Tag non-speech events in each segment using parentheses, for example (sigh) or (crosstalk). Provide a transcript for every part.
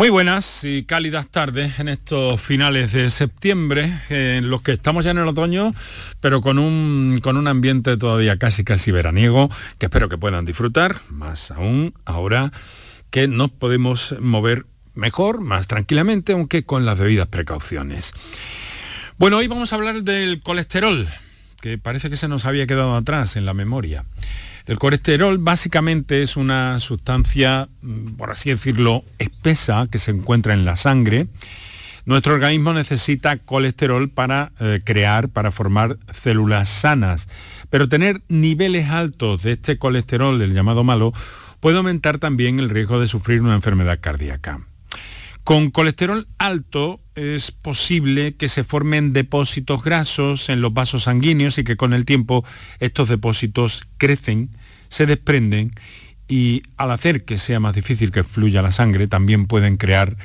Muy buenas y cálidas tardes en estos finales de septiembre, en los que estamos ya en el otoño, pero con un, con un ambiente todavía casi casi veraniego, que espero que puedan disfrutar, más aún ahora que nos podemos mover mejor, más tranquilamente, aunque con las debidas precauciones. Bueno, hoy vamos a hablar del colesterol, que parece que se nos había quedado atrás en la memoria. El colesterol básicamente es una sustancia, mm, por así decirlo, espesa que se encuentra en la sangre. Nuestro organismo necesita colesterol para eh, crear, para formar células sanas. Pero tener niveles altos de este colesterol, del llamado malo, puede aumentar también el riesgo de sufrir una enfermedad cardíaca. Con colesterol alto es posible que se formen depósitos grasos en los vasos sanguíneos y que con el tiempo estos depósitos crecen, se desprenden y al hacer que sea más difícil que fluya la sangre también pueden crear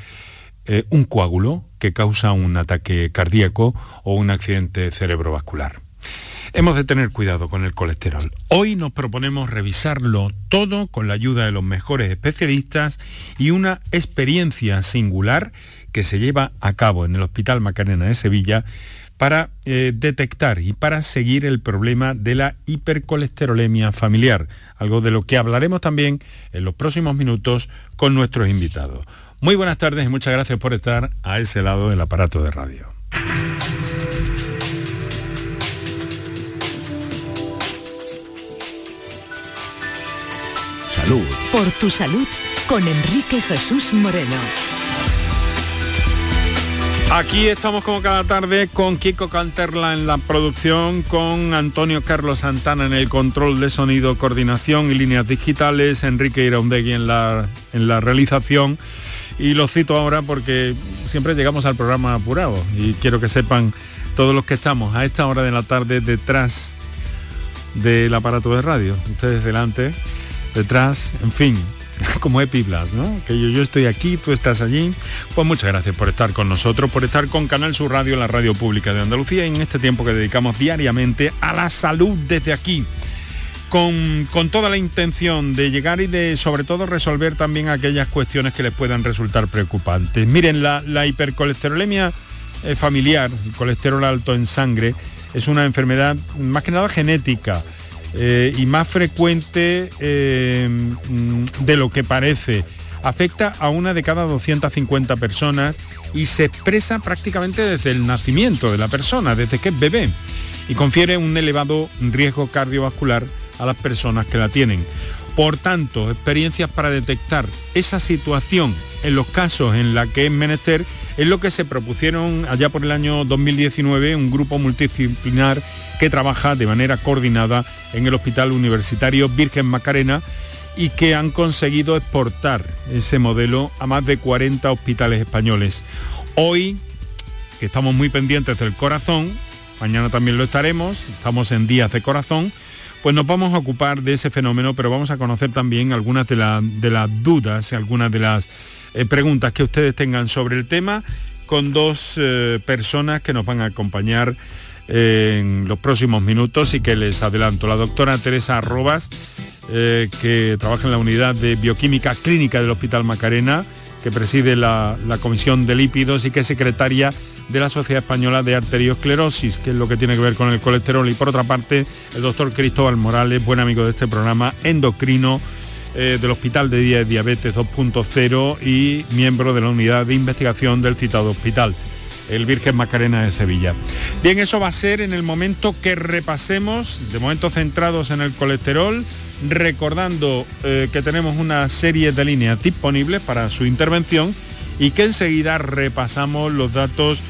eh, un coágulo que causa un ataque cardíaco o un accidente cerebrovascular. Hemos de tener cuidado con el colesterol. Hoy nos proponemos revisarlo todo con la ayuda de los mejores especialistas y una experiencia singular que se lleva a cabo en el Hospital Macarena de Sevilla para eh, detectar y para seguir el problema de la hipercolesterolemia familiar, algo de lo que hablaremos también en los próximos minutos con nuestros invitados. Muy buenas tardes y muchas gracias por estar a ese lado del aparato de radio. Por tu salud con Enrique Jesús Moreno. Aquí estamos como cada tarde con Kiko Canterla en la producción, con Antonio Carlos Santana en el control de sonido, coordinación y líneas digitales, Enrique Iraundegui en la, en la realización. Y lo cito ahora porque siempre llegamos al programa apurado y quiero que sepan todos los que estamos a esta hora de la tarde detrás del aparato de radio, ustedes delante detrás, en fin, (laughs) como Epiblas, ¿no? Que yo, estoy aquí, tú estás allí. Pues muchas gracias por estar con nosotros, por estar con Canal Sur Radio, la radio pública de Andalucía, en este tiempo que dedicamos diariamente a la salud desde aquí. Con, toda la intención de llegar y de sobre todo resolver también aquellas cuestiones que les puedan resultar preocupantes. Miren, la, la hipercolesterolemia eh, familiar, el colesterol alto en sangre, es una enfermedad más que nada genética eh, y más frecuente eh, de lo que parece. Afecta a una de cada 250 personas y se expresa prácticamente desde el nacimiento de la persona, desde que es bebé, y confiere un elevado riesgo cardiovascular a las personas que la tienen. Por tanto, experiencias para detectar esa situación en los casos en la que es menester es lo que se propusieron allá por el año 2019 un grupo multidisciplinar que trabaja de manera coordinada en el Hospital Universitario Virgen Macarena y que han conseguido exportar ese modelo a más de 40 hospitales españoles. Hoy, que estamos muy pendientes del corazón, mañana también lo estaremos, estamos en días de corazón, pues nos vamos a ocupar de ese fenómeno, pero vamos a conocer también algunas de, las dudas, algunas de las eh, preguntas que ustedes tengan sobre el tema con dos eh, personas que nos van a acompañar en los próximos minutos y que les adelanto. La doctora Teresa Arrobas, eh, que trabaja en la unidad de bioquímica clínica del Hospital Macarena, que preside la, Comisión de Lípidos y que es secretaria de la Sociedad Española de Arteriosclerosis, que es lo que tiene que ver con el colesterol. Y por otra parte, el doctor Cristóbal Morales, buen amigo de este programa, endocrino eh, del Hospital de Día de Diabetes 2.0 y miembro de la unidad de investigación del citado hospital el Virgen Macarena de Sevilla. Bien, eso va a ser en el momento que repasemos, de momento centrados en el colesterol, recordando eh, que tenemos una serie de líneas disponibles para su intervención y que enseguida repasamos los datos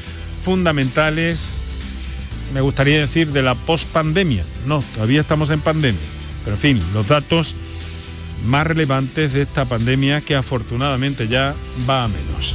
fundamentales, me gustaría decir, de la pospandemia. No, todavía estamos en pandemia, pero en fin, los datos más relevantes de esta pandemia que afortunadamente ya va a menos.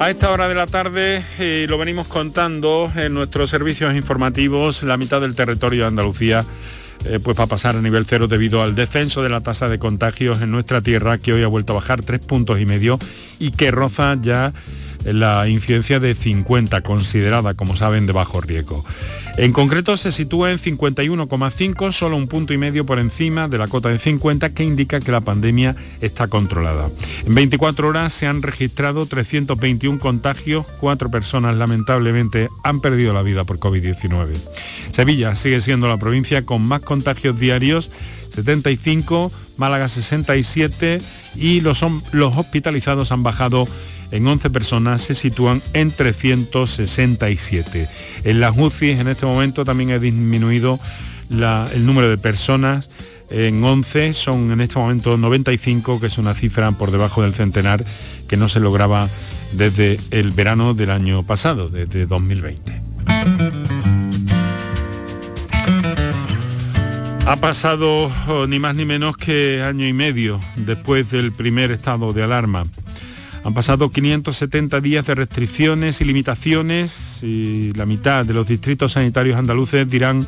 A esta hora de la tarde eh, lo venimos contando en nuestros servicios informativos, la mitad del territorio de Andalucía eh, pues va a pasar a nivel cero debido al descenso de la tasa de contagios en nuestra tierra que hoy ha vuelto a bajar tres puntos y medio y que roza ya la incidencia de 50, considerada, como saben, de bajo riesgo. En concreto se sitúa en 51,5, solo un punto y medio por encima de la cota de 50 que indica que la pandemia está controlada. En 24 horas se han registrado 321 contagios, cuatro personas lamentablemente han perdido la vida por COVID-19. Sevilla sigue siendo la provincia con más contagios diarios 75, Málaga 67 y los, los hospitalizados han bajado en 11 personas se sitúan en 367. En las UCI en este momento también ha disminuido el número de personas en 11, son en este momento 95, que es una cifra por debajo del centenar que no se lograba desde el verano del año pasado, desde 2020. Ha pasado oh, ni más ni menos que año y medio después del primer estado de alarma. Han pasado 570 días de restricciones y limitaciones y la mitad de los distritos sanitarios andaluces dirán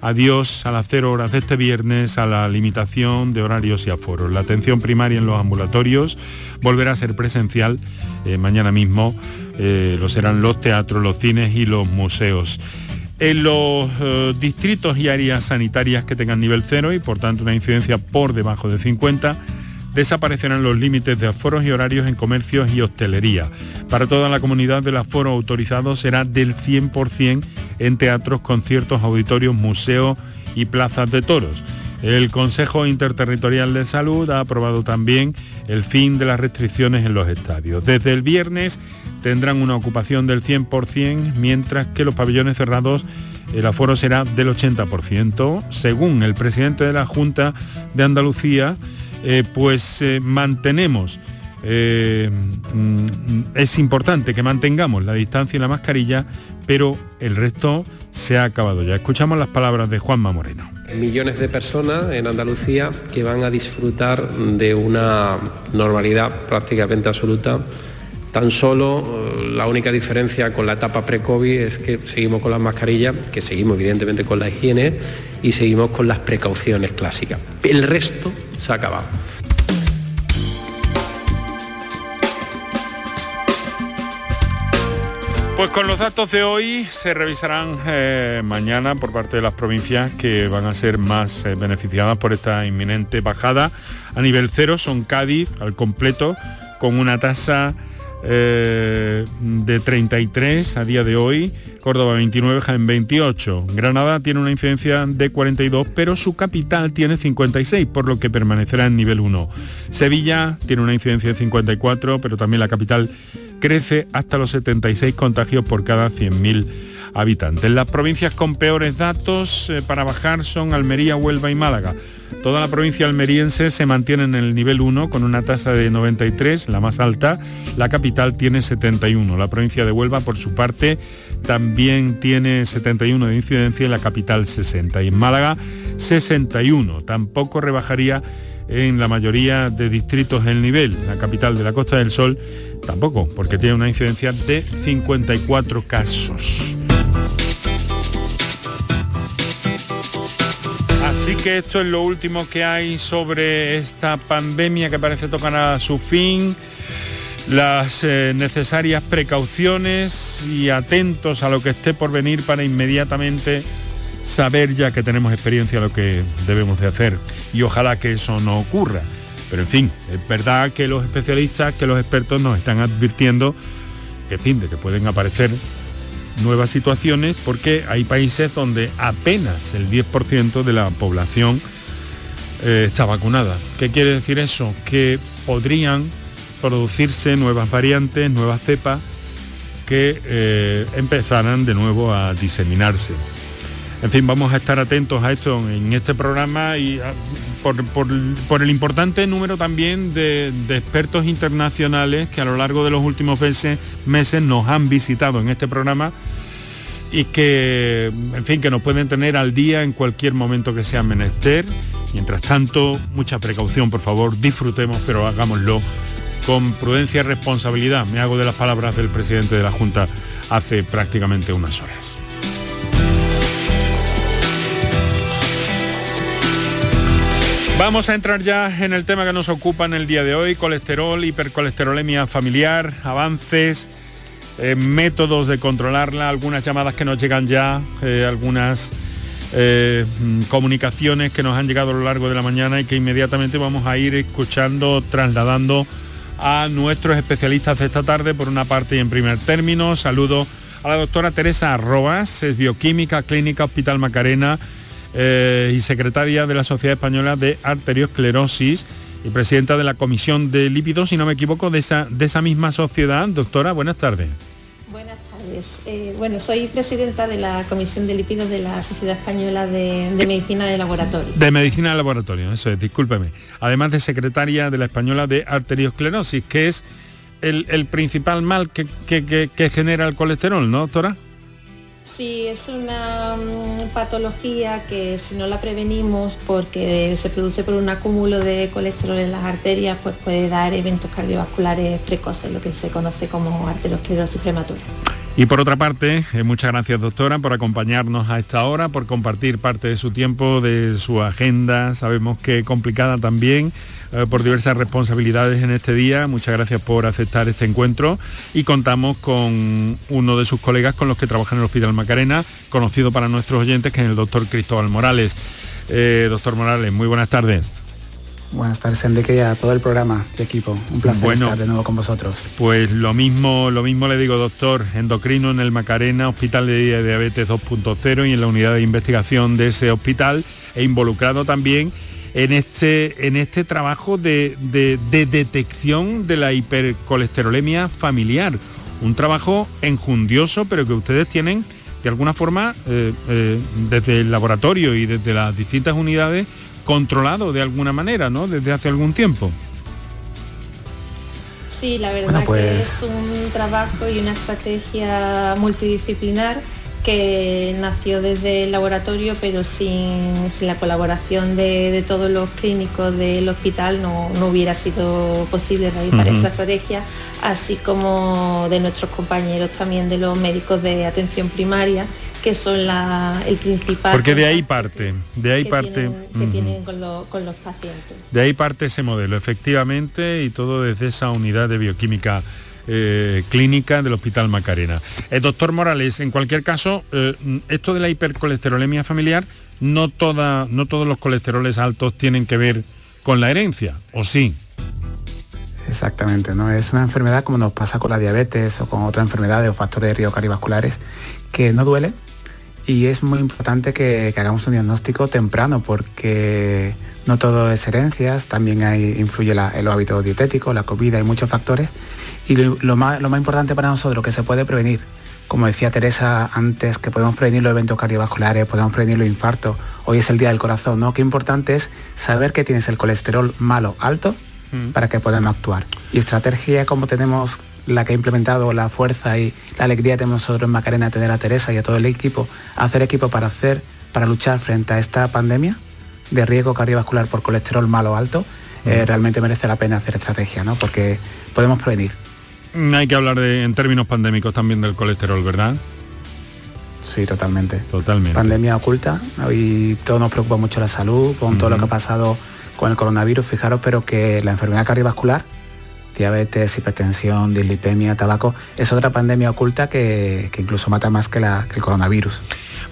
adiós a las cero horas de este viernes a la limitación de horarios y aforos. La atención primaria en los ambulatorios volverá a ser presencial eh, mañana mismo. Eh, lo serán los teatros, los cines y los museos. En los eh, distritos y áreas sanitarias que tengan nivel cero y por tanto una incidencia por debajo de 50, desaparecerán los límites de aforos y horarios en comercios y hostelería. Para toda la comunidad del aforo autorizado será del 100% en teatros, conciertos, auditorios, museos y plazas de toros. El Consejo Interterritorial de Salud ha aprobado también el fin de las restricciones en los estadios. Desde el viernes tendrán una ocupación del 100%, mientras que los pabellones cerrados el aforo será del 80%. Según el presidente de la Junta de Andalucía, eh, pues eh, mantenemos, eh, mm, es importante que mantengamos la distancia y la mascarilla, pero el resto se ha acabado ya. Escuchamos las palabras de Juanma Moreno. Millones de personas en Andalucía que van a disfrutar de una normalidad prácticamente absoluta. Tan solo la única diferencia con la etapa pre-COVID es que seguimos con las mascarillas, que seguimos evidentemente con la higiene y seguimos con las precauciones clásicas. El resto se ha acabado. Pues con los datos de hoy se revisarán eh, mañana por parte de las provincias que van a ser más eh, beneficiadas por esta inminente bajada. A nivel cero son Cádiz al completo con una tasa eh, de 33 a día de hoy, Córdoba 29, Jaén 28. Granada tiene una incidencia de 42, pero su capital tiene 56, por lo que permanecerá en nivel 1. Sevilla tiene una incidencia de 54, pero también la capital crece hasta los 76 contagios por cada 100.000 habitantes. Las provincias con peores datos eh, para bajar son Almería, Huelva y Málaga. Toda la provincia almeriense se mantiene en el nivel 1 con una tasa de 93, la más alta. La capital tiene 71. La provincia de Huelva, por su parte, también tiene 71 de incidencia y la capital 60. Y en Málaga, 61. Tampoco rebajaría en la mayoría de distritos el nivel. La capital de la Costa del Sol tampoco, porque tiene una incidencia de 54 casos. Así que esto es lo último que hay sobre esta pandemia que parece tocar a su fin. Las eh, necesarias precauciones y atentos a lo que esté por venir para inmediatamente saber ya que tenemos experiencia lo que debemos de hacer y ojalá que eso no ocurra. Pero en fin, es verdad que los especialistas, que los expertos nos están advirtiendo que, fin, de que pueden aparecer nuevas situaciones porque hay países donde apenas el 10% de la población eh, está vacunada. ¿Qué quiere decir eso? Que podrían producirse nuevas variantes, nuevas cepas que eh, empezaran de nuevo a diseminarse. En fin, vamos a estar atentos a esto en este programa y por, el importante número también de, expertos internacionales que a lo largo de los últimos meses, meses nos han visitado en este programa y que, en fin, que nos pueden tener al día en cualquier momento que sea menester. Mientras tanto, mucha precaución, por favor, disfrutemos, pero hagámoslo con prudencia y responsabilidad. Me hago de las palabras del presidente de la Junta hace prácticamente unas horas. Vamos a entrar ya en el tema que nos ocupa en el día de hoy, colesterol, hipercolesterolemia familiar, avances, eh, métodos de controlarla, algunas llamadas que nos llegan ya, eh, algunas eh, mm, comunicaciones que nos han llegado a lo largo de la mañana y que inmediatamente vamos a ir escuchando, trasladando a nuestros especialistas de esta tarde por una parte y en primer término. Saludo a la doctora Teresa Arrobas, es bioquímica clínica Hospital Macarena eh, y secretaria de la Sociedad Española de Arteriosclerosis y presidenta de la Comisión de Lípidos, si no me equivoco, de esa, de esa misma sociedad. Doctora, buenas tardes. Buenas tardes. Eh, bueno, soy presidenta de la Comisión de Lípidos de la Sociedad Española de, Medicina de Laboratorio. De Medicina de Laboratorio, eso es, discúlpeme. Además de secretaria de la Española de Arteriosclerosis, que es el, principal mal que, que genera el colesterol, ¿no, doctora? Sí, es una mm, patología que si no la prevenimos porque se produce por un acúmulo de colesterol en las arterias, pues puede dar eventos cardiovasculares precoces, lo que se conoce como arteriosclerosis prematura. Y por otra parte, eh, muchas gracias doctora por acompañarnos a esta hora, por compartir parte de su tiempo, de su agenda, sabemos que complicada también, eh, por diversas responsabilidades en este día. Muchas gracias por aceptar este encuentro y contamos con uno de sus colegas con los que trabaja en el Hospital Macarena, conocido para nuestros oyentes, que es el doctor Cristóbal Morales. Eh, doctor Morales, muy buenas tardes. Buenas tardes Enrique y a todo el programa de equipo. Un placer estar de nuevo con vosotros. Pues lo mismo, lo mismo le digo, doctor, endocrino en el Macarena, Hospital de Diabetes 2.0 y en la unidad de investigación de ese hospital e involucrado también en este, en este trabajo de, detección de la hipercolesterolemia familiar. Un trabajo enjundioso, pero que ustedes tienen de alguna forma eh, eh, desde el laboratorio y desde las distintas unidades controlado de alguna manera, ¿no? Desde hace algún tiempo. Sí, la verdad que pues es un trabajo y una estrategia multidisciplinar que nació desde el laboratorio, pero sin, la colaboración de, todos los clínicos del hospital no, hubiera sido posible realizar esta estrategia, así como de nuestros compañeros también de los médicos de atención primaria que son el principal. Porque de ahí parte, de ahí parte. que tienen con, los pacientes. De ahí parte ese modelo, efectivamente, y todo desde esa unidad de bioquímica. Eh, clínica del Hospital Macarena. Eh, doctor Morales, en cualquier caso, eh, esto de la hipercolesterolemia familiar, no, toda, no todos los colesteroles altos tienen que ver con la herencia, ¿o sí? Exactamente, ¿no? Es una enfermedad como nos pasa con la diabetes o con otras enfermedades o factores de riesgo cardiovasculares que no duele, y es muy importante que, hagamos un diagnóstico temprano porque no todo es herencias, también hay, influye la, el hábito dietético, la comida, hay muchos factores. Y lo, más, importante para nosotros, que se puede prevenir, como decía Teresa antes, que podemos prevenir los eventos cardiovasculares, podemos prevenir los infartos, hoy es el Día del Corazón, ¿no? Qué importante es saber que tienes el colesterol malo alto mm. para que podamos actuar. Y estrategia como tenemos la que ha implementado la fuerza y la alegría que tenemos nosotros en Macarena tener a Teresa y a todo el equipo, hacer equipo para hacer, para luchar frente a esta pandemia de riesgo cardiovascular por colesterol malo o alto, eh, realmente merece la pena hacer estrategia, ¿no? Porque podemos prevenir. Mm, hay que hablar de, en términos pandémicos también del colesterol, ¿verdad? Sí, totalmente. Totalmente. Pandemia oculta y todo nos preocupa mucho la salud, con todo lo que ha pasado con el coronavirus, fijaros, pero que la enfermedad cardiovascular diabetes, hipertensión, dislipemia, tabaco, es otra pandemia oculta que, incluso mata más que, el coronavirus.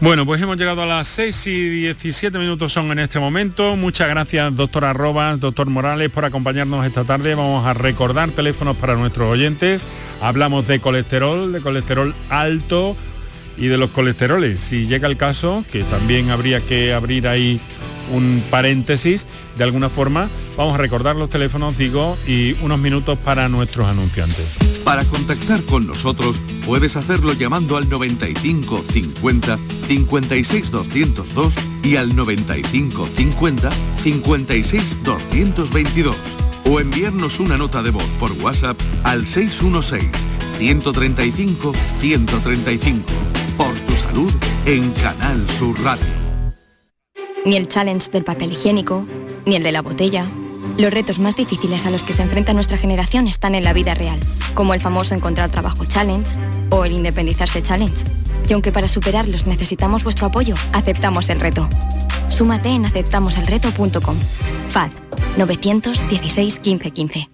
Bueno, pues hemos llegado a las 6 y 17 minutos son en este momento. Muchas gracias, doctor Arrobas, doctor Morales, por acompañarnos esta tarde. Vamos a recordar teléfonos para nuestros oyentes. Hablamos de colesterol, de colesterol alto y de los colesteroles. Si llega el caso, que también habría que abrir ahí un paréntesis de alguna forma. Vamos a recordar los teléfonos, digo, y unos minutos para nuestros anunciantes. Para contactar con nosotros puedes hacerlo llamando al 95 50 56 202 y al 95 50 56 222 o enviarnos una nota de voz por WhatsApp al 616 135 135 por tu salud en Canal Sur Radio. Ni el challenge del papel higiénico, ni el de la botella Los retos más difíciles a los que se enfrenta nuestra generación están en la vida real, como el famoso encontrar trabajo challenge o el independizarse challenge. Y aunque para superarlos necesitamos vuestro apoyo, aceptamos el reto. Súmate en aceptamoselreto.com. FAD 916 1515.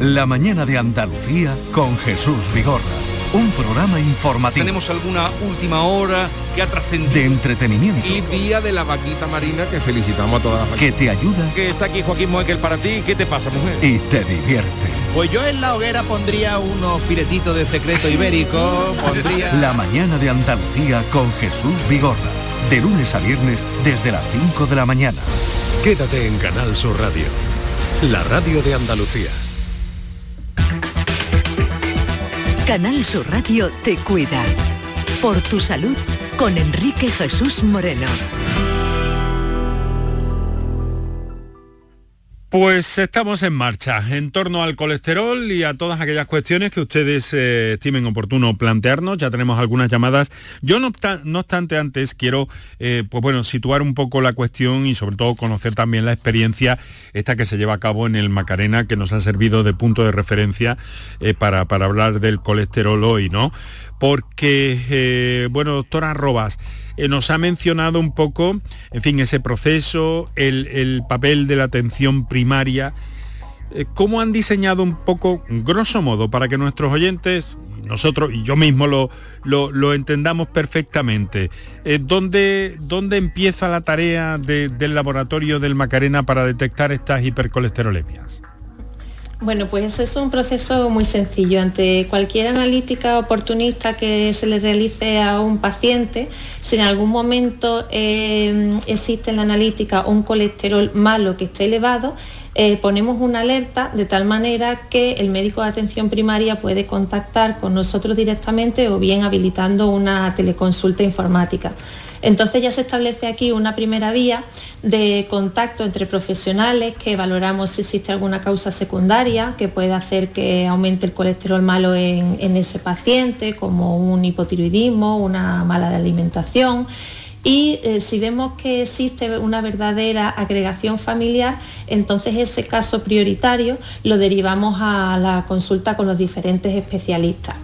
La mañana de Andalucía con Jesús Vigorra. Un programa informativo. Tenemos alguna última hora que ha trascendido. De entretenimiento. Y día de la vaquita marina que felicitamos a todas las Que te ayuda. Que está aquí Joaquín Moekel para ti. ¿Qué te pasa, mujer? Y te divierte. Pues yo en la hoguera pondría unos filetitos de secreto ibérico, pondría... La mañana de Andalucía con Jesús Vigorra. De lunes a viernes desde las 5 de la mañana. Quédate en Canal Sur Radio. La radio de Andalucía. Canal Sur Radio te cuida. Por tu salud con Enrique Jesús Moreno. Pues estamos en marcha en torno al colesterol y a todas aquellas cuestiones que ustedes eh, estimen oportuno plantearnos. Ya tenemos algunas llamadas. Yo no, obstante antes quiero eh, pues bueno, situar un poco la cuestión y sobre todo conocer también la experiencia esta que se lleva a cabo en el Macarena que nos ha servido de punto de referencia eh, para, para hablar del colesterol hoy, ¿no? Porque, bueno, doctora Robas, eh, nos ha mencionado un poco, en fin, ese proceso, el, papel de la atención primaria. Eh, ¿Cómo han diseñado un poco, grosso modo, para que nuestros oyentes, nosotros y yo mismo lo, lo, entendamos perfectamente. Eh, ¿dónde, ¿dónde, empieza la tarea del laboratorio del Macarena para detectar estas hipercolesterolemias? Bueno, pues es un proceso muy sencillo. Ante cualquier analítica oportunista que se le realice a un paciente, si en algún momento eh, existe en la analítica un colesterol malo que esté elevado, eh, ponemos una alerta de tal manera que el médico de atención primaria puede contactar con nosotros directamente o bien habilitando una teleconsulta informática. Entonces ya se establece aquí una primera vía de contacto entre profesionales que valoramos si existe alguna causa secundaria que pueda hacer que aumente el colesterol malo en, ese paciente, como un hipotiroidismo, una mala alimentación. Y eh, si vemos que existe una verdadera agregación familiar, entonces ese caso prioritario lo derivamos a la consulta con los diferentes especialistas.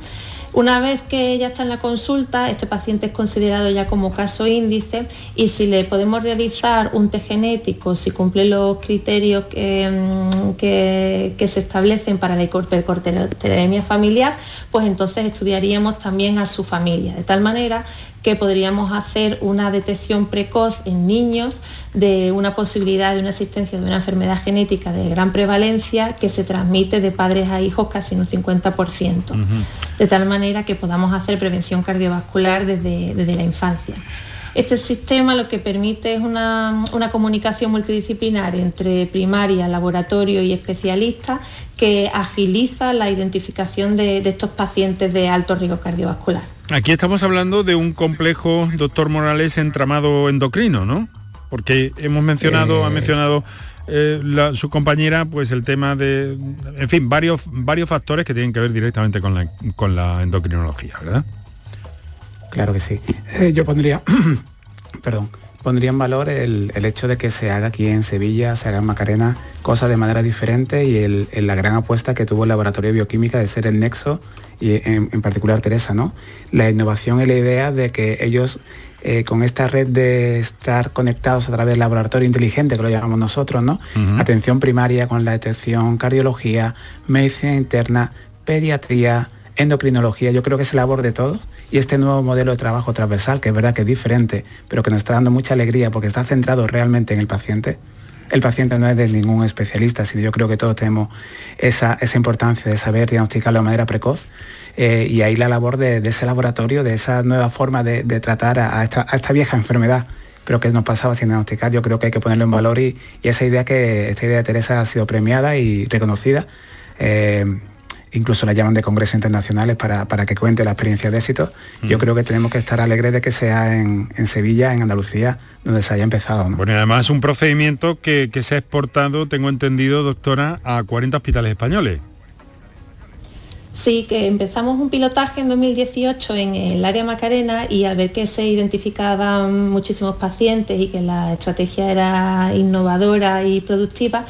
Una vez que ya está en la consulta, este paciente es considerado ya como caso índice y si le podemos realizar un test genético, si cumple los criterios que, mm, se establecen para la hipercortisolemia familiar, pues entonces estudiaríamos también a su familia, de tal manera que podríamos hacer una detección precoz en niños de una posibilidad de una existencia de una enfermedad genética de gran prevalencia que se transmite de padres a hijos casi en un 50%, de tal manera que podamos hacer prevención cardiovascular desde, la infancia. Este sistema lo que permite es una, comunicación multidisciplinar entre primaria, laboratorio y especialista que agiliza la identificación de estos pacientes de alto riesgo cardiovascular. Aquí estamos hablando de un complejo, doctor Morales, entramado endocrino, ¿no? Porque hemos mencionado, ha eh. mencionado eh, su compañera, pues el tema de, en fin, varios, varios factores que tienen que ver directamente con la, con la endocrinología, ¿verdad? Claro que sí. Eh, yo pondría, (clears throat) perdón, pondría en valor el, hecho de que se haga aquí en Sevilla, se haga en Macarena, cosas de manera diferente y la gran apuesta que tuvo el laboratorio de bioquímica de ser el nexo y en, particular Teresa, ¿no? La innovación y la idea de que ellos eh, con esta red de estar conectados a través del laboratorio inteligente, que lo llamamos nosotros, ¿no? Atención primaria con la detección, cardiología, medicina interna, pediatría, endocrinología, yo creo que es labor de todos. Y este nuevo modelo de trabajo transversal, que es verdad que es diferente, pero que nos está dando mucha alegría porque está centrado realmente en el paciente, el paciente no es de ningún especialista, sino yo creo que todos tenemos esa, importancia de saber diagnosticarlo de manera precoz. Eh, y ahí la labor de, ese laboratorio, de esa nueva forma de, tratar a esta, vieja enfermedad, pero que nos pasaba sin diagnosticar, yo creo que hay que ponerlo en valor y, esa idea que esta idea de Teresa ha sido premiada y reconocida. Eh, incluso la llaman de congresos internacionales para, que cuente la experiencia de éxito. Yo creo que tenemos que estar alegres de que sea en, Sevilla, en Andalucía, donde se haya empezado. Bueno, y además es un procedimiento que, se ha exportado, tengo entendido, doctora, a 40 hospitales españoles. Sí, que empezamos un pilotaje en 2018 en el área Macarena y al ver que se identificaban muchísimos pacientes y que la estrategia era innovadora y productiva,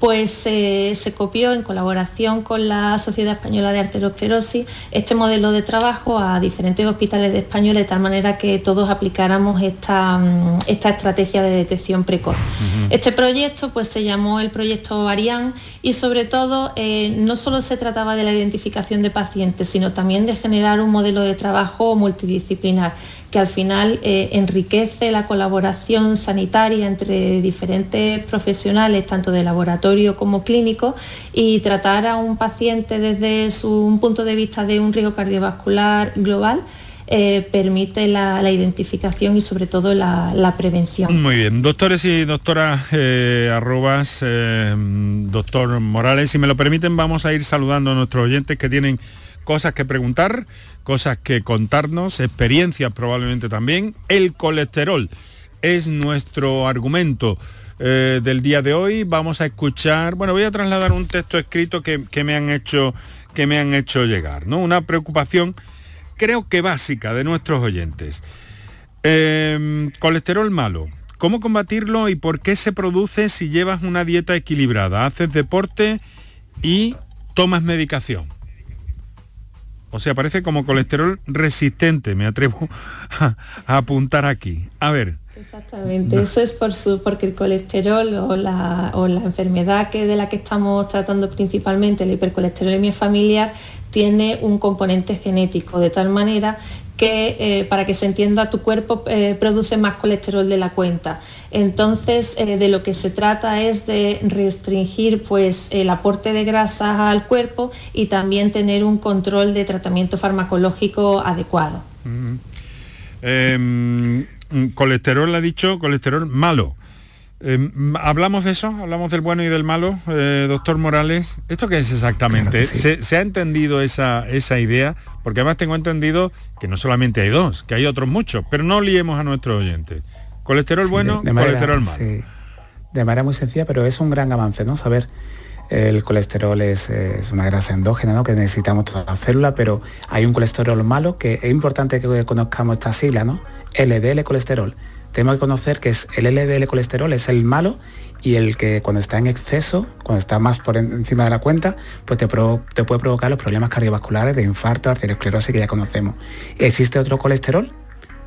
pues se copió en colaboración con la Sociedad Española de Arteriosclerosis este modelo de trabajo a diferentes hospitales de España de tal manera que todos aplicáramos esta, mm, esta estrategia de detección precoz. Este proyecto pues se llamó el proyecto Ariane y sobre todo eh, no solo se trataba de la identificación de pacientes, sino también de generar un modelo de trabajo multidisciplinar que al final eh, enriquece la colaboración sanitaria entre diferentes profesionales, tanto de laboratorio como clínico, y tratar a un paciente desde su punto de vista de un riesgo cardiovascular global. Eh, permite la, identificación y sobre todo la, prevención. Muy bien, doctores y doctoras eh, arrobas, doctor Morales, si me lo permiten vamos a ir saludando a nuestros oyentes que tienen cosas que preguntar cosas que contarnos, experiencias probablemente también. El colesterol es nuestro argumento eh, del día de hoy. Vamos a escuchar, bueno, voy a trasladar un texto escrito que, me han hecho que me han hecho llegar, ¿no? Una preocupación creo que básica de nuestros oyentes. Em, colesterol malo. ¿Cómo combatirlo y por qué se produce si llevas una dieta equilibrada, haces deporte y tomas medicación? O sea, parece como colesterol resistente, me atrevo a, apuntar aquí. A ver. Exactamente, eso es por su, porque el colesterol o la, enfermedad que de la que estamos tratando principalmente, la hipercolesterolemia familiar, tiene un componente genético, de tal manera que eh, para que se entienda tu cuerpo eh, produce más colesterol de la cuenta. Entonces, eh, de lo que se trata es de restringir pues, el aporte de grasas al cuerpo y también tener un control de tratamiento farmacológico adecuado. Em, colesterol, ha dicho, colesterol malo. Em, ¿Hablamos de eso? ¿Hablamos del bueno y del malo, eh, doctor Morales? ¿Esto qué es exactamente? ¿Se, ha entendido esa, esa idea? Porque además tengo entendido que no solamente hay dos, que hay otros muchos, pero no liemos a nuestros oyentes. Colesterol bueno, de, colesterol malo. De manera muy sencilla, pero es un gran avance, ¿no? Saber el colesterol es, una grasa endógena ¿no? que necesitamos toda la célula, pero hay un colesterol malo que es importante que conozcamos esta sigla, ¿no? LDL colesterol. Tenemos que conocer que es el LDL colesterol es el malo y el que cuando está en exceso, cuando está más por encima de la cuenta, pues te, te puede provocar los problemas cardiovasculares de infarto, arteriosclerosis que ya conocemos. Existe otro colesterol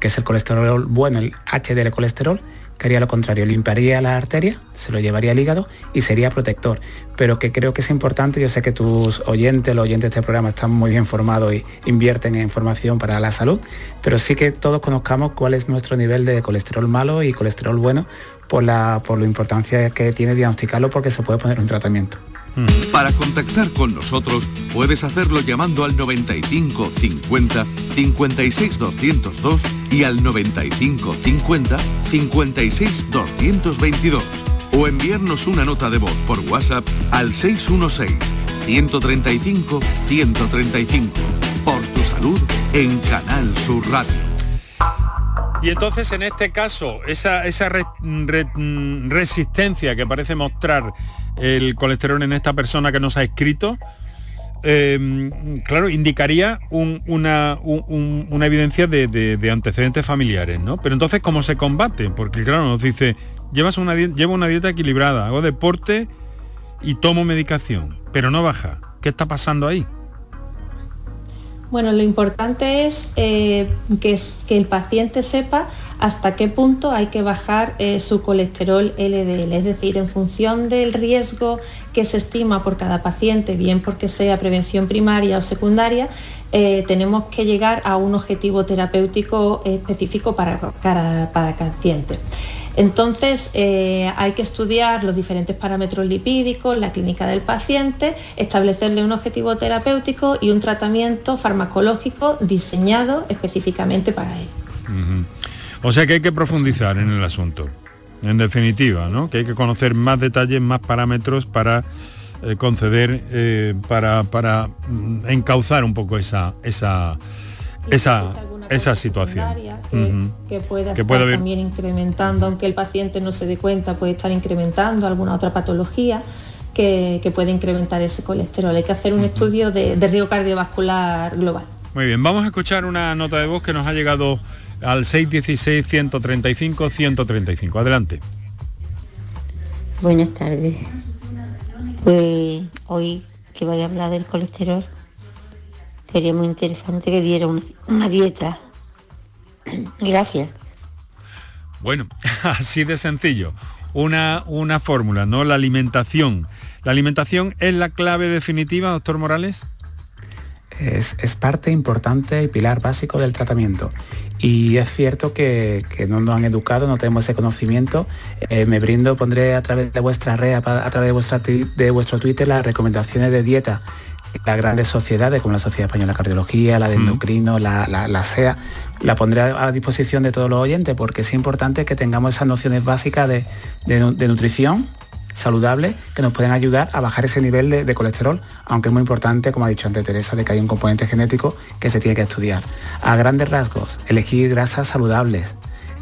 que es el colesterol bueno, el HDL colesterol, que haría lo contrario, limpiaría la arteria, se lo llevaría al hígado y sería protector. Pero que creo que es importante, yo sé que tus oyentes, los oyentes de este programa están muy bien formados y invierten en información para la salud, pero sí que todos conozcamos cuál es nuestro nivel de colesterol malo y colesterol bueno por la, por la importancia que tiene diagnosticarlo porque se puede poner un tratamiento. Para contactar con nosotros puedes hacerlo llamando al 95 50 56 202 y al 95 50 56 222 o enviarnos una nota de voz por WhatsApp al 616 135 135 por tu salud en Canal Sur Radio. Y entonces en este caso, esa, esa resistencia que parece mostrar el colesterol en esta persona que nos ha escrito, em, claro, indicaría una, evidencia de, antecedentes familiares, ¿no? Pero entonces, ¿cómo se combate? Porque claro, nos dice, llevas una llevo una dieta equilibrada, hago deporte y tomo medicación, pero no baja. ¿Qué está pasando ahí? Bueno, lo importante es eh, que, el paciente sepa hasta qué punto hay que bajar eh, su colesterol LDL, es decir, en función del riesgo que se estima por cada paciente, bien porque sea prevención primaria o secundaria, eh, tenemos que llegar a un objetivo terapéutico específico para cada paciente. Entonces eh, hay que estudiar los diferentes parámetros lipídicos, la clínica del paciente, establecerle un objetivo terapéutico y un tratamiento farmacológico diseñado específicamente para él. O sea que hay que profundizar en el asunto, en definitiva, ¿no? que hay que conocer más detalles, más parámetros para eh, conceder, eh, para, para mm, encauzar un poco esa, esa, esa esa situación que, puede estar también incrementando, aunque el paciente no se dé cuenta, puede estar incrementando alguna otra patología que, puede incrementar ese colesterol. Hay que hacer un estudio de, de riesgo cardiovascular global. Muy bien, vamos a escuchar una nota de voz que nos ha llegado al 616-135-135. Adelante. Buenas tardes. Pues hoy que vaya a hablar del colesterol, sería muy interesante que diera una, una dieta. (clears throat) Gracias. Bueno, (laughs) así de sencillo. Una, una fórmula, ¿no? La alimentación. ¿La alimentación es la clave definitiva, doctor Morales? Es, es parte importante y pilar básico del tratamiento. Y es cierto que, que no nos han educado, no tenemos ese conocimiento. Eh, me brindo, pondré a través de vuestra red, a, través de, vuestra, de vuestro Twitter, las recomendaciones de dieta las grandes sociedades como la Sociedad Española de Cardiología, la de Endocrino, la, la, la SEA, la pondré a, a, disposición de todos los oyentes porque es importante que tengamos esas nociones básicas de, de, de nutrición saludable que nos pueden ayudar a bajar ese nivel de, de, colesterol, aunque es muy importante, como ha dicho antes Teresa, de que hay un componente genético que se tiene que estudiar. A grandes rasgos, elegir grasas saludables,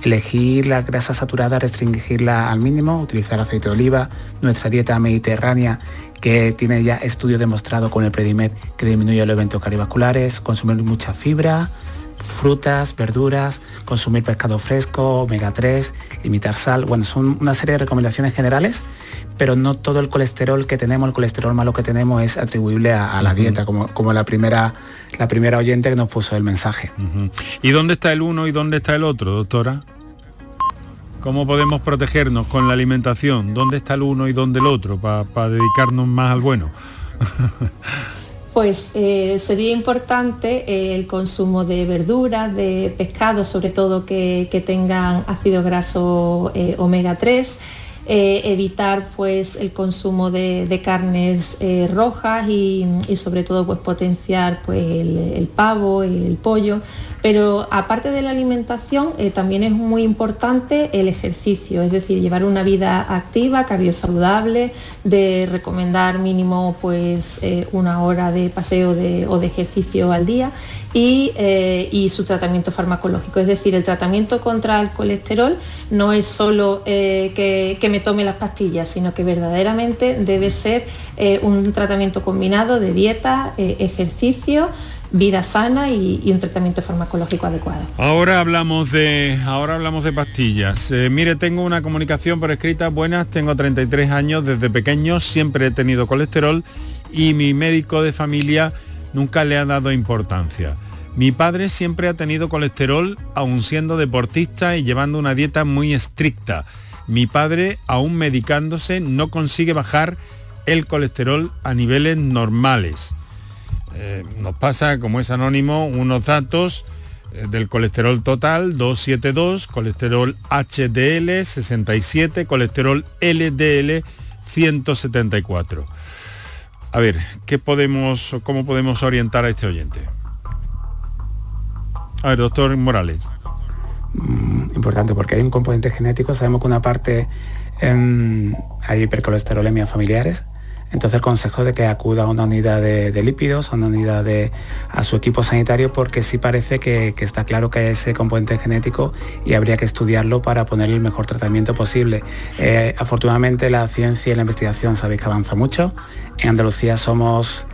elegir la grasa saturada, restringirla al mínimo, utilizar aceite de oliva, nuestra dieta mediterránea que tiene ya estudio demostrado con el Predimed que disminuye los eventos cardiovasculares, consumir mucha fibra, frutas, verduras, consumir pescado fresco, omega 3, limitar sal. Bueno, son una serie de recomendaciones generales, pero no todo el colesterol que tenemos, el colesterol malo que tenemos es atribuible a, a la uh -huh. dieta, como, como, la, primera, la primera oyente que nos puso el mensaje. Uh -huh. ¿Y dónde está el uno y dónde está el otro, doctora? ¿Cómo podemos protegernos con la alimentación? ¿Dónde está el uno y dónde el otro para pa dedicarnos más al bueno? (laughs) Pues eh, sería importante eh, el consumo de verduras, de pescados, sobre todo que, que tengan ácido graso eh, omega 3, evitar pues el consumo de, carnes rojas y, sobre todo pues potenciar pues el, pavo, el pollo, pero aparte de la alimentación, eh, también es muy importante el ejercicio, es decir, llevar una vida activa, cardiosaludable, de recomendar mínimo pues eh, una hora de paseo de, o de ejercicio al día y, eh, y, su tratamiento farmacológico. Es decir, el tratamiento contra el colesterol no es solo que, que, me tome las pastillas, sino que verdaderamente debe ser un tratamiento combinado de dieta, ejercicio, vida sana y, un tratamiento farmacológico adecuado. Ahora hablamos de, ahora hablamos de pastillas. Eh, mire, tengo una comunicación por escrita. Buenas, tengo 33 años, desde pequeño siempre he tenido colesterol y mi médico de familia nunca le ha dado importancia. Mi padre siempre ha tenido colesterol, aun siendo deportista y llevando una dieta muy estricta. Mi padre, aún medicándose, no consigue bajar el colesterol a niveles normales eh, nos pasa, como es anónimo, unos datos eh, del colesterol total 272, colesterol HDL 67, colesterol LDL 174. A ver, ¿qué podemos, ¿cómo podemos orientar a este oyente? A ver, doctor Morales. Mm, importante, porque hay un componente genético, sabemos que una parte en, hay hipercolesterolemia familiares, entonces el consejo de que acuda a una unidad de, lípidos, a una unidad de a su equipo sanitario, porque sí parece que, que, está claro que hay ese componente genético y habría que estudiarlo para poner el mejor tratamiento posible. Eh, afortunadamente la ciencia y la investigación sabéis que avanza mucho. En Andalucía somos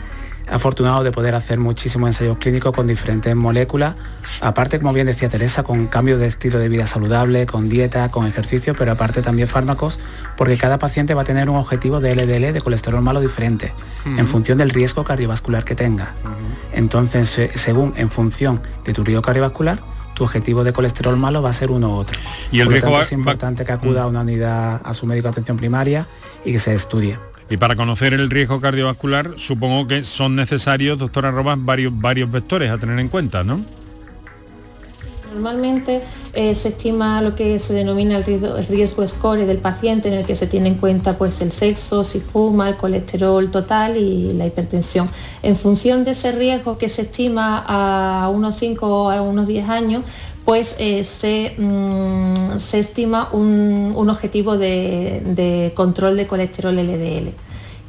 afortunado de poder hacer muchísimos ensayos clínicos con diferentes moléculas, aparte, como bien decía Teresa, con cambios de estilo de vida saludable, con dieta, con ejercicio, pero aparte también fármacos, porque cada paciente va a tener un objetivo de LDL, de colesterol malo diferente, uh -huh. en función del riesgo cardiovascular que tenga. Uh -huh. Entonces, según, en función de tu riesgo cardiovascular, tu objetivo de colesterol malo va a ser uno u otro. Y el Por riesgo tanto, va, es importante que acuda a una unidad, a su médico de atención primaria y que se estudie. Y para conocer el riesgo cardiovascular, supongo que son necesarios, doctora Robas, varios, varios vectores a tener en cuenta, ¿no? Normalmente eh, se estima lo que se denomina el riesgo, score del paciente, en el que se tiene en cuenta pues, el sexo, si fuma, el colesterol total y la hipertensión. En función de ese riesgo que se estima a unos 5 o a unos 10 años, pues eh, se, mmm, se, estima un, un objetivo de, de, control de colesterol LDL.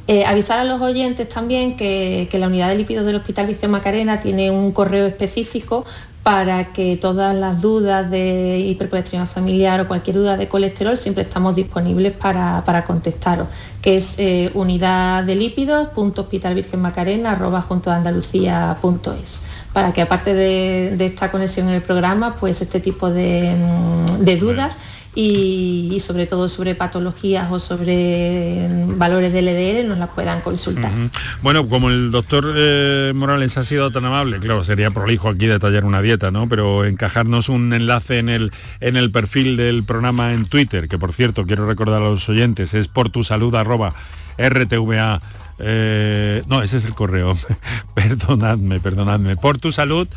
Eh, avisar a los oyentes también que, que, la unidad de lípidos del Hospital Virgen Macarena tiene un correo específico para que todas las dudas de hipercolesterolemia familiar o cualquier duda de colesterol siempre estamos disponibles para, para contestaros, que es eh, unidad de lípidos.hospitalvirgenmacarena.es para que aparte de, esta conexión en el programa, pues este tipo de, de dudas y, sobre todo sobre patologías o sobre valores del LDL nos las puedan consultar. Bueno, como el doctor eh, Morales ha sido tan amable, claro, sería prolijo aquí detallar una dieta, ¿no? Pero encajarnos un enlace en el, en el perfil del programa en Twitter, que por cierto quiero recordar a los oyentes, es por tu salud arroba rtva eh, no, ese es el correo. (laughs) perdonadme, perdonadme. Por tu salud,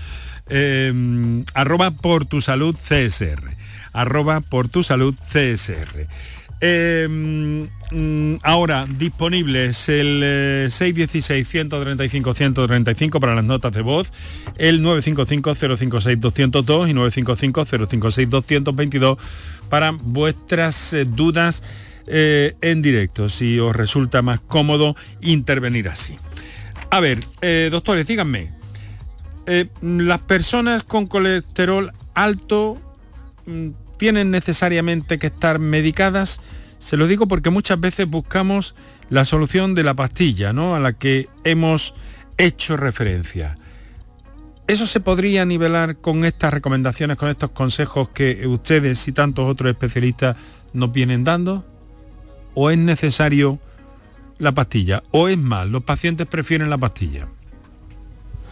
eh, arroba por tu salud CSR arroba por tu salud CSR. Em, mm, ahora disponible es el 616-135-135 eh, para las notas de voz, el 955-056-202 y 955-056-222 para vuestras eh, dudas eh, en directo, si os resulta más cómodo intervenir así. A ver, doctores, díganme, las personas con colesterol alto mm, tienen necesariamente que estar medicadas? Se lo digo porque muchas veces buscamos la solución de la pastilla, ¿no? A la que hemos hecho referencia. ¿Eso se podría nivelar con estas recomendaciones, con estos consejos que ustedes y tantos otros especialistas nos vienen dando? ¿O es necesario la pastilla? ¿O es más, los pacientes prefieren la pastilla?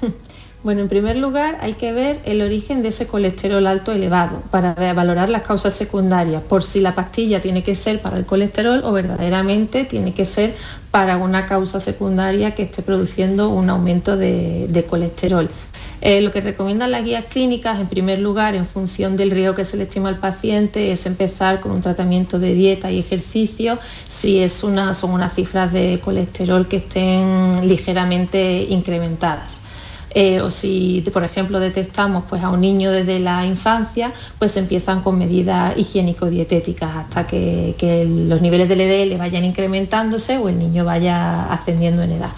(laughs) Bueno, en primer lugar hay que ver el origen de ese colesterol alto elevado para valorar las causas secundarias, por si la pastilla tiene que ser para el colesterol o verdaderamente tiene que ser para una causa secundaria que esté produciendo un aumento de, colesterol. Eh, lo que recomiendan las guías clínicas, en primer lugar, en función del riesgo que se le estima al paciente, es empezar con un tratamiento de dieta y ejercicio si son unas cifras de colesterol que estén ligeramente incrementadas. Eh, o si, por ejemplo, detectamos pues, a un niño desde la infancia, pues empiezan con medidas higiénico-dietéticas hasta que, que los niveles de LDL vayan incrementándose o el niño vaya ascendiendo en edad.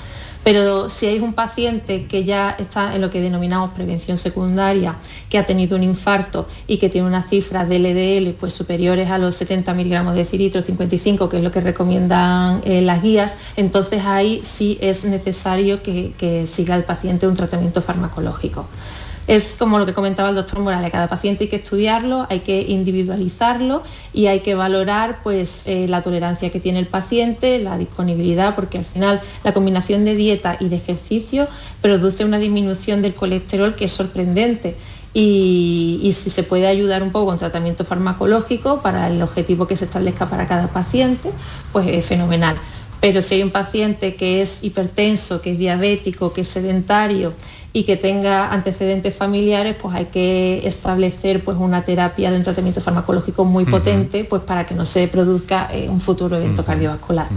Pero si hay un paciente que ya está en lo que denominamos prevención secundaria, que ha tenido un infarto y que tiene unas cifras de LDL pues, superiores a los 70 miligramos de cilitro, 55, que es lo que recomiendan eh, las guías, entonces ahí sí es necesario que siga el paciente un tratamiento farmacológico. Es como lo que comentaba el doctor Morales, cada paciente hay que estudiarlo, hay que individualizarlo y hay que valorar pues, eh, la tolerancia que tiene el paciente, la disponibilidad, porque al final la combinación de dieta y de ejercicio produce una disminución del colesterol que es sorprendente. Y, si se puede ayudar un poco con tratamiento farmacológico para el objetivo que se establezca para cada paciente, pues es fenomenal. Pero si hay un paciente que es hipertenso, que es diabético, que es sedentario, y que tenga antecedentes familiares, pues hay que establecer pues, una terapia de un tratamiento farmacológico muy potente pues, para que no se produzca eh, un futuro evento cardiovascular.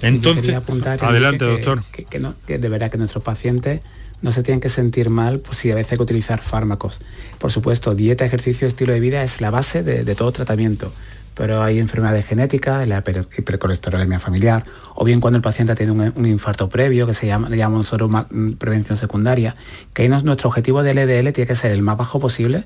Entonces, adelante, doctor. Que, no, que de verdad que nuestros pacientes no se tienen que sentir mal pues, si a veces hay que utilizar fármacos. Por supuesto, dieta, ejercicio, estilo de vida es la base de todo tratamiento pero hay enfermedades genéticas, la hipercolesterolemia familiar, o bien cuando el paciente tiene un, infarto previo, que se llama, le llamamos nosotros mm, prevención secundaria, que nuestro objetivo del LDL tiene que ser el más bajo posible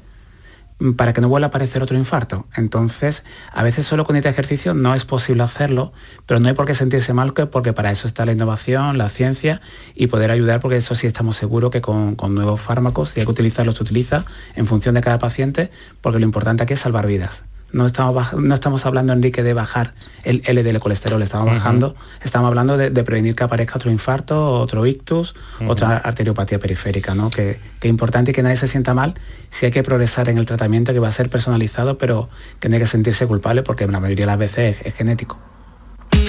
mm, para que no vuelva a aparecer otro infarto. Entonces, a veces solo con dieta ejercicio no es posible hacerlo, pero no hay por qué sentirse mal porque para eso está la innovación, la ciencia y poder ayudar, porque eso sí estamos seguros que con, con nuevos fármacos, si hay que utilizarlos, se utiliza en función de cada paciente, porque lo importante aquí es salvar vidas no estamos, no estamos hablando, Enrique, de bajar el LDL colesterol, estamos bajando, estamos hablando de, prevenir que aparezca otro infarto, otro ictus, otra arteriopatía periférica, ¿no? Que, es importante y que nadie se sienta mal si hay que progresar en el tratamiento que va a ser personalizado, pero que no hay que sentirse culpable porque la mayoría de las veces es genético.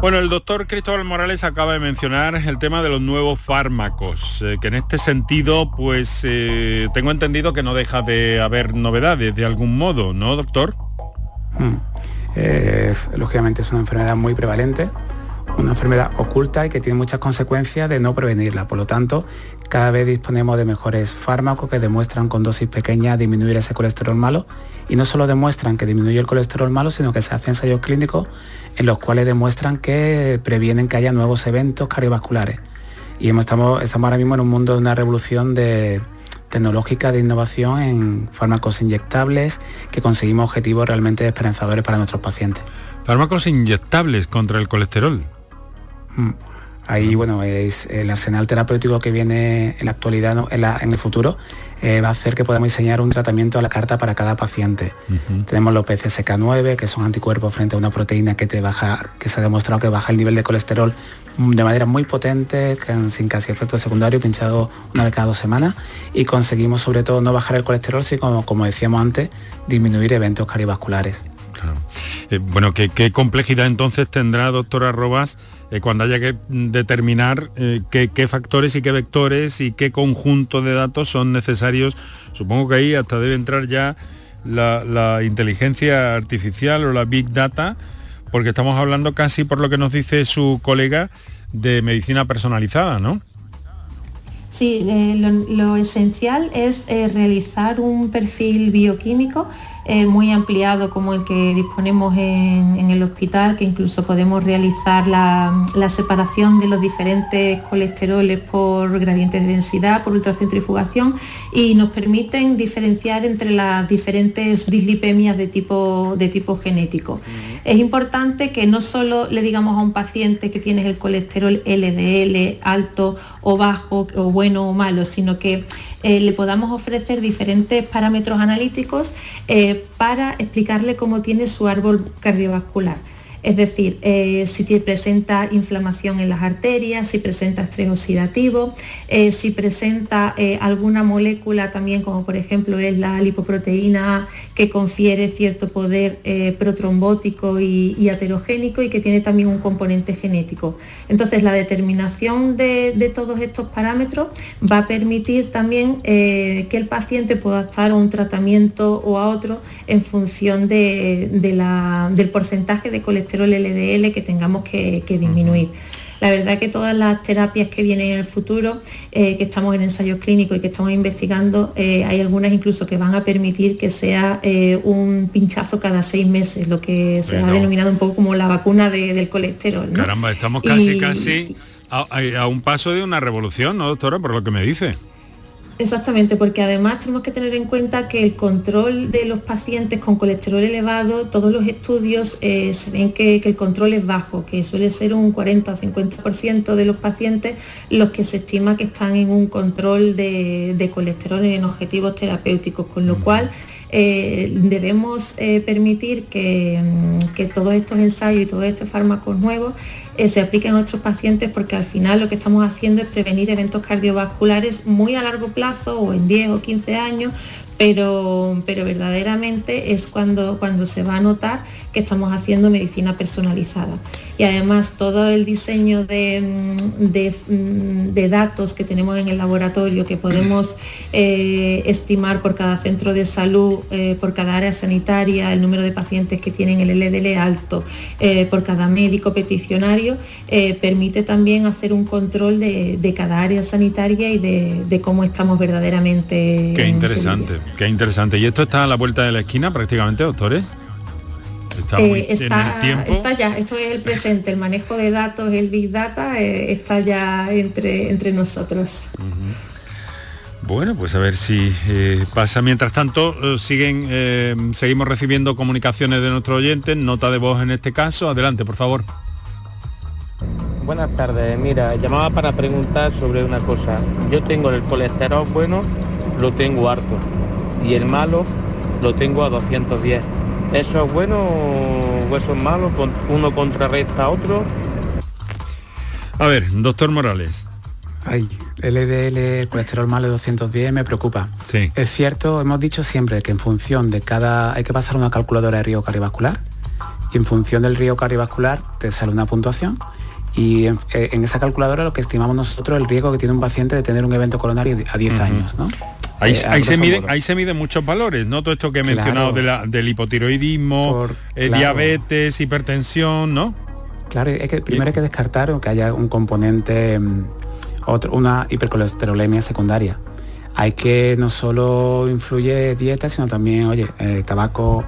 Bueno, el doctor Cristóbal Morales acaba de mencionar el tema de los nuevos fármacos, eh, que en este sentido, pues eh, tengo entendido que no deja de haber novedades de algún modo, ¿no, doctor? Hmm. Eh, lógicamente es una enfermedad muy prevalente, una enfermedad oculta y que tiene muchas consecuencias de no prevenirla. Por lo tanto, cada vez disponemos de mejores fármacos que demuestran con dosis pequeñas disminuir ese colesterol malo y no solo demuestran que disminuye el colesterol malo, sino que se hacen ensayos clínicos en los cuales demuestran que previenen que haya nuevos eventos cardiovasculares. Y estamos, estamos ahora mismo en un mundo de una revolución tecnológica de innovación en fármacos inyectables que conseguimos objetivos realmente esperanzadores para nuestros pacientes. Fármacos inyectables contra el colesterol. Mm. Ahí, bueno, es el arsenal terapéutico que viene en la actualidad, en, el futuro, eh, va a hacer que podamos diseñar un tratamiento a la carta para cada paciente. Tenemos los PCSK9, que son anticuerpos frente a una proteína que te baja, que se ha demostrado que baja el nivel de colesterol de manera muy potente, sin casi efecto secundario, pinchado una vez cada dos semanas, y conseguimos sobre todo no bajar el colesterol, sino como, como decíamos antes, disminuir eventos cardiovasculares. Eh, bueno, ¿qué, complejidad entonces tendrá, doctora Robas, eh, cuando haya que determinar eh, qué, factores y qué vectores y qué conjunto de datos son necesarios? Supongo que ahí hasta debe entrar ya la, inteligencia artificial o la big data, porque estamos hablando casi por lo que nos dice su colega de medicina personalizada, ¿no? Sí, lo, esencial es realizar un perfil bioquímico eh, muy ampliado como el que disponemos en, el hospital, que incluso podemos realizar la, separación de los diferentes colesteroles por gradientes de densidad, por ultracentrifugación y nos permiten diferenciar entre las diferentes dislipemias de tipo, de tipo genético. Es importante que no solo le digamos a un paciente que tienes el colesterol LDL alto o bajo o bueno o malo, sino que eh, le podamos ofrecer diferentes parámetros analíticos eh, para explicarle cómo tiene su árbol cardiovascular. Es decir, eh, si presenta inflamación en las arterias, si presenta estrés oxidativo, eh, si presenta eh, alguna molécula también, como por ejemplo es la lipoproteína que confiere cierto poder protrombótico y, aterogénico y que tiene también un componente genético. Entonces, la determinación de, todos estos parámetros va a permitir también que el paciente pueda estar a un tratamiento o a otro en función del porcentaje de colesterol el LDL que tengamos que, disminuir. La verdad que todas las terapias que vienen en el futuro, eh, que estamos en ensayos clínicos y que estamos investigando, eh, hay algunas incluso que van a permitir que sea eh, un pinchazo cada seis meses, lo que se ha denominado un poco como la vacuna del colesterol. Caramba, estamos casi, casi a, a, un paso de una revolución, ¿no, doctora? Por lo que me dice. Exactamente, porque además tenemos que tener en cuenta que el control de los pacientes con colesterol elevado, todos los estudios eh, se ven que, el control es bajo, que suele ser un 40 o 50% de los pacientes los que se estima que están en un control de, colesterol en objetivos terapéuticos, con lo cual eh, debemos eh, permitir que, mm, que todos estos ensayos y todos estos fármacos nuevos eh, se aplique a nuestros pacientes porque al final lo que estamos haciendo es prevenir eventos cardiovasculares muy a largo plazo o en 10 o 15 años, pero, pero verdaderamente es cuando, cuando se va a notar que estamos haciendo medicina personalizada. Y además todo el diseño de, mm, mm, de, datos que tenemos en el laboratorio, que podemos (clears throat) eh, estimar por cada centro de salud, eh, por cada área sanitaria, el número de pacientes que tienen el LDL alto, eh, por cada médico peticionario, permite también hacer un control de, cada área sanitaria y de, cómo estamos verdaderamente. Qué interesante, qué interesante. ¿Y esto está a la vuelta de la esquina prácticamente, doctores? Eh, está, está, ya, esto es el presente, el manejo de datos, el Big Data eh, está ya entre, entre nosotros. Bueno, pues a ver si eh, pasa. Mientras tanto, siguen, seguimos recibiendo comunicaciones de nuestros oyentes, nota de voz en este caso. Adelante, por favor. Buenas tardes, mira, llamaba para preguntar sobre una cosa. Yo tengo el colesterol bueno, lo tengo harto, y el malo lo tengo a 210 ¿Eso es bueno o eso es malo? ¿Uno contrarresta a otro? A ver, doctor Morales. Ay, LDL, colesterol malo 210 me preocupa. Sí. Es cierto, hemos dicho siempre que en función de cada... hay que pasar una calculadora de riesgo cardiovascular y en función del riesgo cardiovascular te sale una puntuación y en, eh, esa calculadora lo que estimamos nosotros es el riesgo que tiene un paciente de tener un evento coronario a 10 años, ¿no? Ahí, eh, se miden, ahí se miden muchos valores, ¿no? Todo esto que he mencionado del hipotiroidismo, eh, diabetes, hipertensión, ¿no? Claro, es que primero hay que descartar que haya un componente, mm, otro, una hipercolesterolemia secundaria. Hay que no solo influye dieta, sino también, oye, eh, tabaco,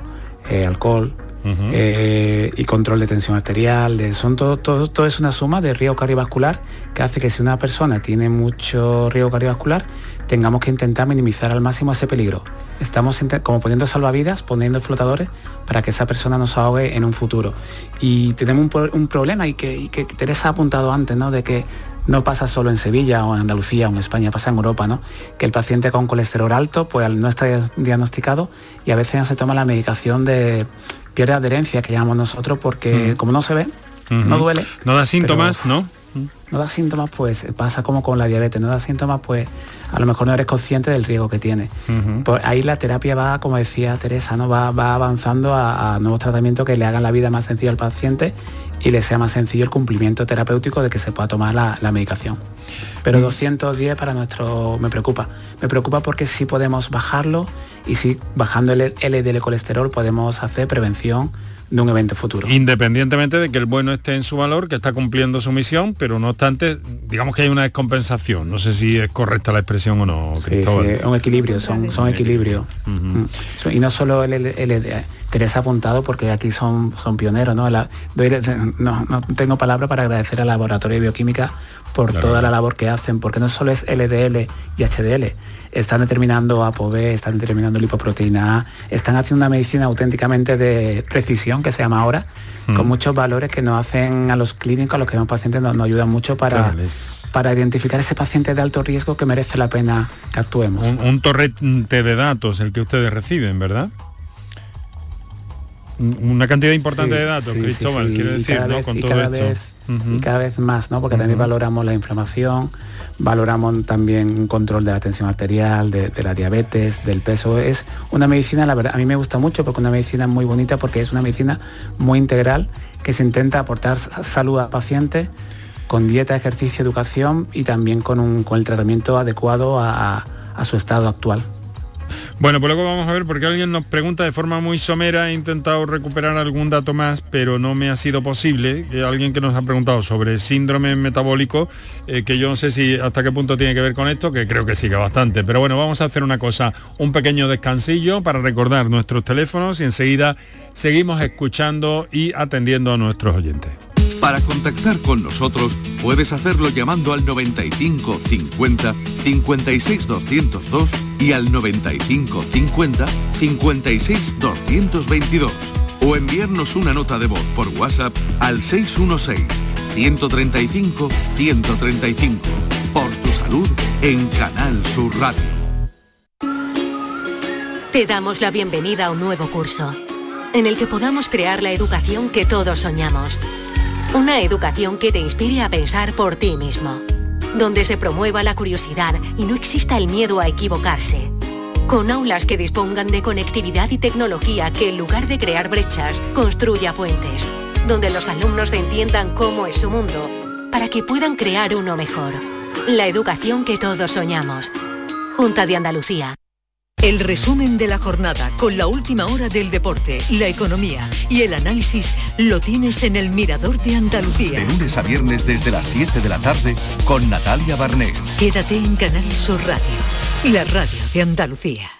alcohol, eh, y control de tensión arterial, de, son todo, todo, todo es una suma de riesgo cardiovascular que hace que si una persona tiene mucho riesgo cardiovascular, tengamos que intentar minimizar al máximo ese peligro. Estamos como poniendo salvavidas, poniendo flotadores para que esa persona no se ahogue en un futuro. Y tenemos un, problema y que, que, Teresa ha apuntado antes, ¿no? De que no pasa solo en Sevilla o en Andalucía o en España, pasa en Europa, ¿no? Que el paciente con colesterol alto, pues no está diagnosticado y a veces no se toma la medicación de pierde adherencia que llamamos nosotros porque como no se ve, no duele. No da síntomas, ¿no? No da síntomas, pues pasa como con la diabetes, no da síntomas, pues a lo mejor no eres consciente del riesgo que tiene. Pues ahí la terapia va, como decía Teresa, ¿no? va, va avanzando a, nuevos tratamientos que le hagan la vida más sencilla al paciente y le sea más sencillo el cumplimiento terapéutico de que se pueda tomar la, medicación. Pero 210 para nuestro me preocupa. Me preocupa porque sí podemos bajarlo y sí bajando el LDL colesterol podemos hacer prevención de un evento futuro. Independientemente de que el bueno esté en su valor, que está cumpliendo su misión, pero no obstante, digamos que hay una descompensación. No sé si es correcta la expresión o no. Sí, sí, un equilibrio, son, son equilibrio. Mm. Y no solo el, el, Teresa ha apuntado porque aquí son, son pioneros, ¿no? no, no tengo palabra para agradecer al laboratorio de bioquímica por toda la labor que hacen, porque no solo es LDL y HDL, están determinando ApoB, están determinando lipoproteína A, están haciendo una medicina auténticamente de precisión, que se llama ahora, con mm. muchos valores que nos hacen a los clínicos, a los que son pacientes, nos, ayudan mucho para, para identificar ese paciente de alto riesgo que merece la pena que actuemos. Un, torrente de datos, el que ustedes reciben, ¿verdad? Una cantidad importante de datos, Cristóbal, quiero decir, ¿no? Con todo esto y cada vez más, ¿no? Porque también valoramos la inflamación, valoramos también un control de la tensión arterial, de, la diabetes, del peso. Es una medicina, la verdad, a mí me gusta mucho porque es una medicina muy bonita porque es una medicina muy integral que se intenta aportar salud al paciente con dieta, ejercicio, educación y también con, un, con el tratamiento adecuado a su estado actual. Bueno, pues luego vamos a ver porque alguien nos pregunta de forma muy somera, he intentado recuperar algún dato más, pero no me ha sido posible. alguien que nos ha preguntado sobre síndrome metabólico, eh, que yo no sé si hasta qué punto tiene que ver con esto, que creo que sí que bastante. Pero bueno, vamos a hacer una cosa, un pequeño descansillo para recordar nuestros teléfonos y enseguida seguimos escuchando y atendiendo a nuestros oyentes. Para contactar con nosotros puedes hacerlo llamando al 95 50 56 202 y al 95 50 56 222 o enviarnos una nota de voz por WhatsApp al 616 135 135. Por tu salud en Canal Sur Radio. Te damos la bienvenida a un nuevo curso en el que podamos crear la educación que todos soñamos una educación que te inspire a pensar por ti mismo. Donde se promueva la curiosidad y no exista el miedo a equivocarse. Con aulas que dispongan de conectividad y tecnología que en lugar de crear brechas, construya puentes. Donde los alumnos entiendan cómo es su mundo para que puedan crear uno mejor. La educación que todos soñamos. Junta de Andalucía. El resumen de la jornada con la última hora del deporte, la economía y el análisis lo tienes en el Mirador de Andalucía. De lunes a viernes desde las 7 de la tarde con Natalia Barnés. Quédate en Canal Sur Radio, la radio de Andalucía.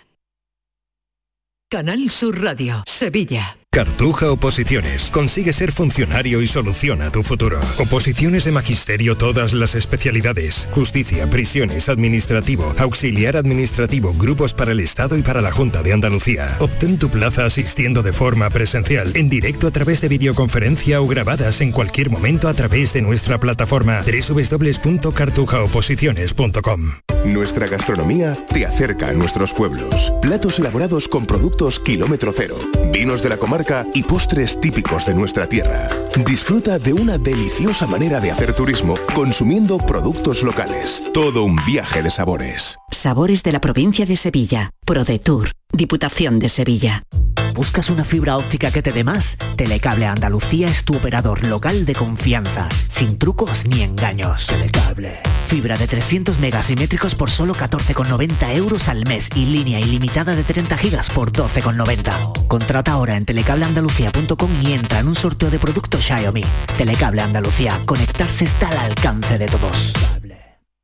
Canal Sur Radio, Sevilla. Cartuja Oposiciones. Consigue ser funcionario y soluciona tu futuro. Oposiciones de magisterio, todas las especialidades. Justicia, prisiones, administrativo, auxiliar administrativo, grupos para el Estado y para la Junta de Andalucía. Obtén tu plaza asistiendo de forma presencial, en directo a través de videoconferencia o grabadas en cualquier momento a través de nuestra plataforma www.cartujaoposiciones.com. Nuestra gastronomía te acerca a nuestros pueblos. Platos elaborados con productos kilómetro cero. Vinos de la comarca y postres típicos de nuestra tierra. Disfruta de una deliciosa manera de hacer turismo consumiendo productos locales. Todo un viaje de sabores. Sabores de la provincia de Sevilla. ProDetour. Diputación de Sevilla. ¿Buscas una fibra óptica que te dé más? Telecable Andalucía es tu operador local de confianza, sin trucos ni engaños. Telecable. Fibra de 300 megasimétricos por solo 14,90 euros al mes y línea ilimitada de 30 gigas por 12,90. Contrata ahora en telecableandalucía.com y entra en un sorteo de productos Xiaomi. Telecable Andalucía. Conectarse está al alcance de todos.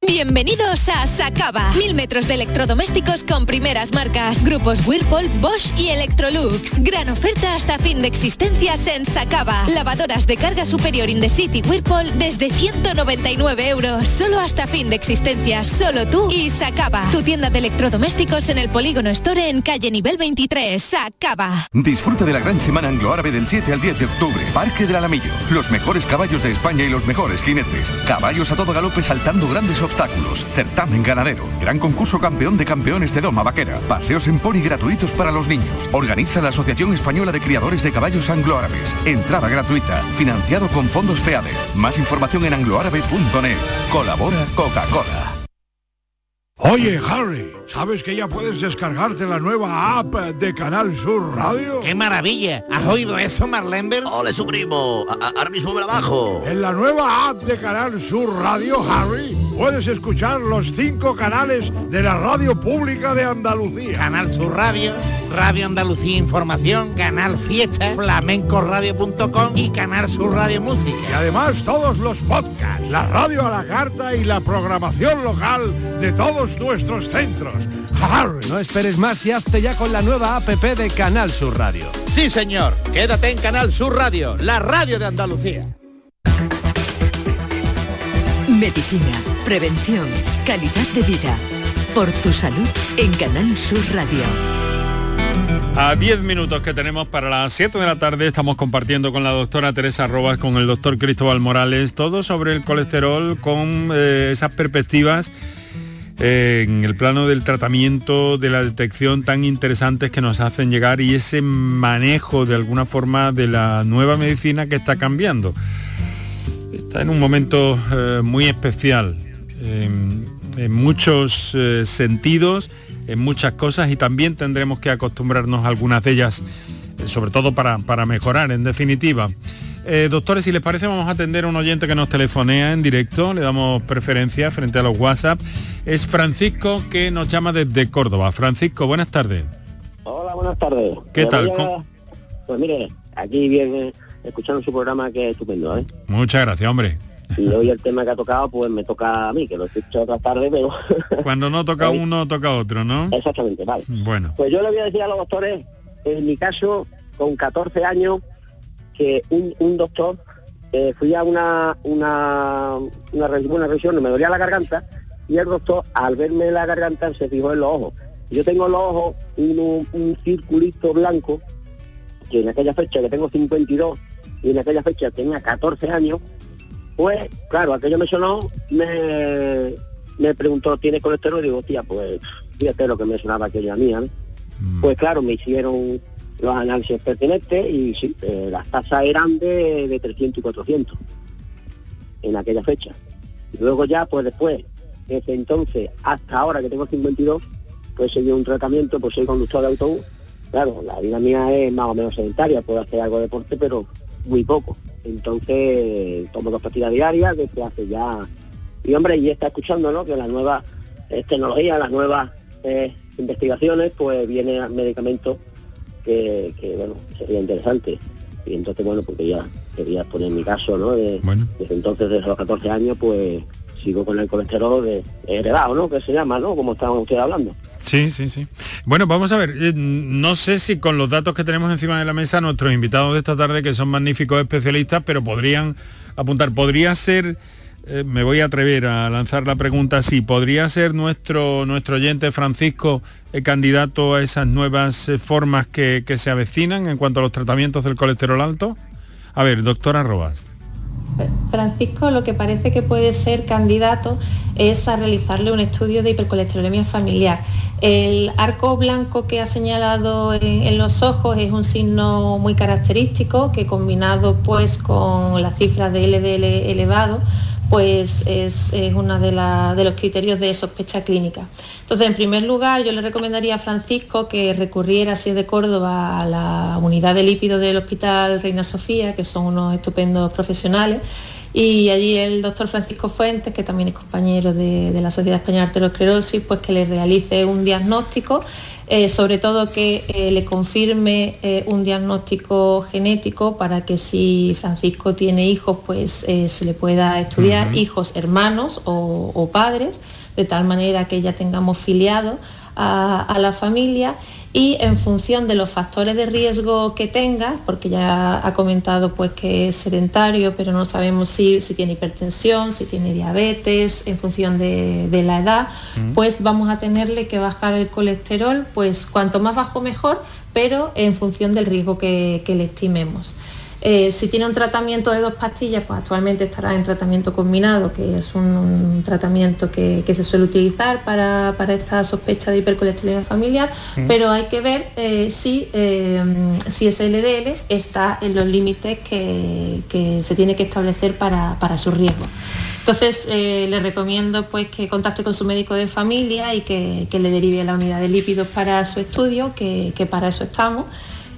Bienvenidos a Sacaba. Mil metros de electrodomésticos con primeras marcas. Grupos Whirlpool, Bosch y Electrolux. Gran oferta hasta fin de existencias en Sacaba. Lavadoras de carga superior in the city Whirlpool desde 199 euros. Solo hasta fin de existencias. Solo tú y Sacaba. Tu tienda de electrodomésticos en el Polígono Store en calle nivel 23. Sacaba. Disfruta de la gran semana anglo-árabe del 7 al 10 de octubre. Parque del Alamillo. Los mejores caballos de España y los mejores jinetes. Caballos a todo galope saltando grandes obstáculos, certamen ganadero, gran concurso campeón de campeones de Doma Vaquera, paseos en pony gratuitos para los niños. Organiza la Asociación Española de Criadores de Caballos Anglo-Árabes. Entrada gratuita, financiado con fondos FEADE. Más información en angloárabe.net. Colabora Coca-Cola. Oye, Harry, ¿sabes que ya puedes descargarte la nueva app de Canal Sur Radio? ¡Qué maravilla! ¿Has oído eso, Marlenber? ¡Ole, su primo! Ahora mismo me la bajo. En la nueva app de Canal Sur Radio, Harry, puedes escuchar los cinco canales de la radio pública de Andalucía. Canal Sur Radio, Radio Andalucía Información, Canal Fiesta, flamencoradio.com y Canal Sur Radio Música. Y además todos los podcasts, la radio a la carta y la programación local de todos nuestros centros. Harry. No esperes más y hazte ya con la nueva APP de Canal Sur Radio. Sí, señor. Quédate en Canal Sur Radio, la radio de Andalucía. Medicina, prevención, calidad de vida. Por tu salud en Canal Sur Radio. A 10 minutos que tenemos para las 7 de la tarde estamos compartiendo con la doctora Teresa Robas, con el doctor Cristóbal Morales, todo sobre el colesterol con eh, esas perspectivas eh, en el plano del tratamiento, de la detección tan interesantes que nos hacen llegar y ese manejo de alguna forma de la nueva medicina que está cambiando. Está en un momento eh, muy especial en, en muchos eh, sentidos, en muchas cosas y también tendremos que acostumbrarnos a algunas de ellas, eh, sobre todo para, para mejorar en definitiva. Doctores, si les parece, vamos a atender a un oyente que nos telefonea en directo, le damos preferencia frente a los WhatsApp. Es Francisco que nos llama desde Córdoba. Francisco, buenas tardes. Hola, buenas tardes. ¿Qué tal? voy a- ¿Cómo- Pues mire, aquí viene escuchando su programa que es estupendo, ¿eh? Muchas gracias, hombre. Y hoy el tema que ha tocado, pues me toca a mí, que lo he escuchado otra tarde, pero... (laughs) Cuando no toca uno, toca otro, ¿no? Exactamente, vale. Bueno. Pues yo le voy a decir a los doctores, en mi caso, con 14 años, que un, un doctor, eh, fui a una, una, una, una revisión, me dolía la garganta, y el doctor, al verme la garganta, se fijó en los ojos. Yo tengo en los ojos un, un circulito blanco, que en aquella fecha, que tengo 52, y en aquella fecha tenía 14 años, pues, claro, aquello me sonó, me, me preguntó, ¿tiene colesterol? Y digo, tía, pues, fíjate lo que me sonaba aquello a mí, ¿eh? Pues claro, me hicieron los análisis pertinentes y sí, eh, las tasas eran de, de 300 y 400 en aquella fecha. Luego ya, pues después, desde entonces hasta ahora que tengo 52, pues seguí un tratamiento, pues soy conductor de autobús. Claro, la vida mía es más o menos sedentaria, puedo hacer algo de deporte, pero muy poco. Entonces, tomo dos pastillas diarias desde hace ya... Y hombre, y está escuchando, ¿no? Que las nuevas eh, tecnologías, las nuevas eh, investigaciones, pues viene medicamentos que, que, bueno, sería interesante. Y entonces, bueno, porque ya quería poner mi caso, ¿no? De- Desde entonces, desde los 14 años, pues sigo con el colesterol de, heredado, ¿no? Que se llama, ¿no? Como estaban ustedes hablando. Sí, sí, sí. Bueno, vamos a ver, eh, no sé si con los datos que tenemos encima de la mesa nuestros invitados de esta tarde, que son magníficos especialistas, pero podrían apuntar, podría ser, eh, me voy a atrever a lanzar la pregunta así, ¿podría ser nuestro, nuestro oyente Francisco eh, candidato a esas nuevas eh, formas que, que se avecinan en cuanto a los tratamientos del colesterol alto? A ver, doctora Robas. Francisco lo que parece que puede ser candidato es a realizarle un estudio de hipercolesterolemia familiar. El arco blanco que ha señalado en, los ojos es un signo muy característico que combinado pues con las cifras de LDL elevado pues es, uno de, de los criterios de sospecha clínica. Entonces, en primer lugar, yo le recomendaría a Francisco que recurriera, si es de Córdoba, a la unidad de lípidos del Hospital Reina Sofía, que son unos estupendos profesionales, y allí el doctor Francisco Fuentes, que también es compañero de, de la Sociedad Española de Arteriosclerosis, pues que le realice un diagnóstico eh, sobre todo que eh, le confirme eh, un diagnóstico genético para que si Francisco tiene hijos, pues se le pueda estudiar, hijos, hermanos o, padres, de tal manera que ya tengamos filiado a la familia y en función de los factores de riesgo que tenga, porque ya ha comentado pues que es sedentario, pero no sabemos si, si tiene hipertensión, si tiene diabetes, en función de, la edad, pues vamos a tenerle que bajar el colesterol, pues cuanto más bajo mejor, pero en función del riesgo que le estimemos. Eh, si tiene un tratamiento de dos pastillas, pues actualmente estará en tratamiento combinado, que es un, tratamiento que, se suele utilizar para, esta sospecha de hipercolesterolemia familiar, pero hay que ver eh, si, eh, si ese LDL está en los límites que, se tiene que establecer para, su riesgo. Entonces le recomiendo pues que contacte con su médico de familia y que, le derive a la unidad de lípidos para su estudio, que para eso estamos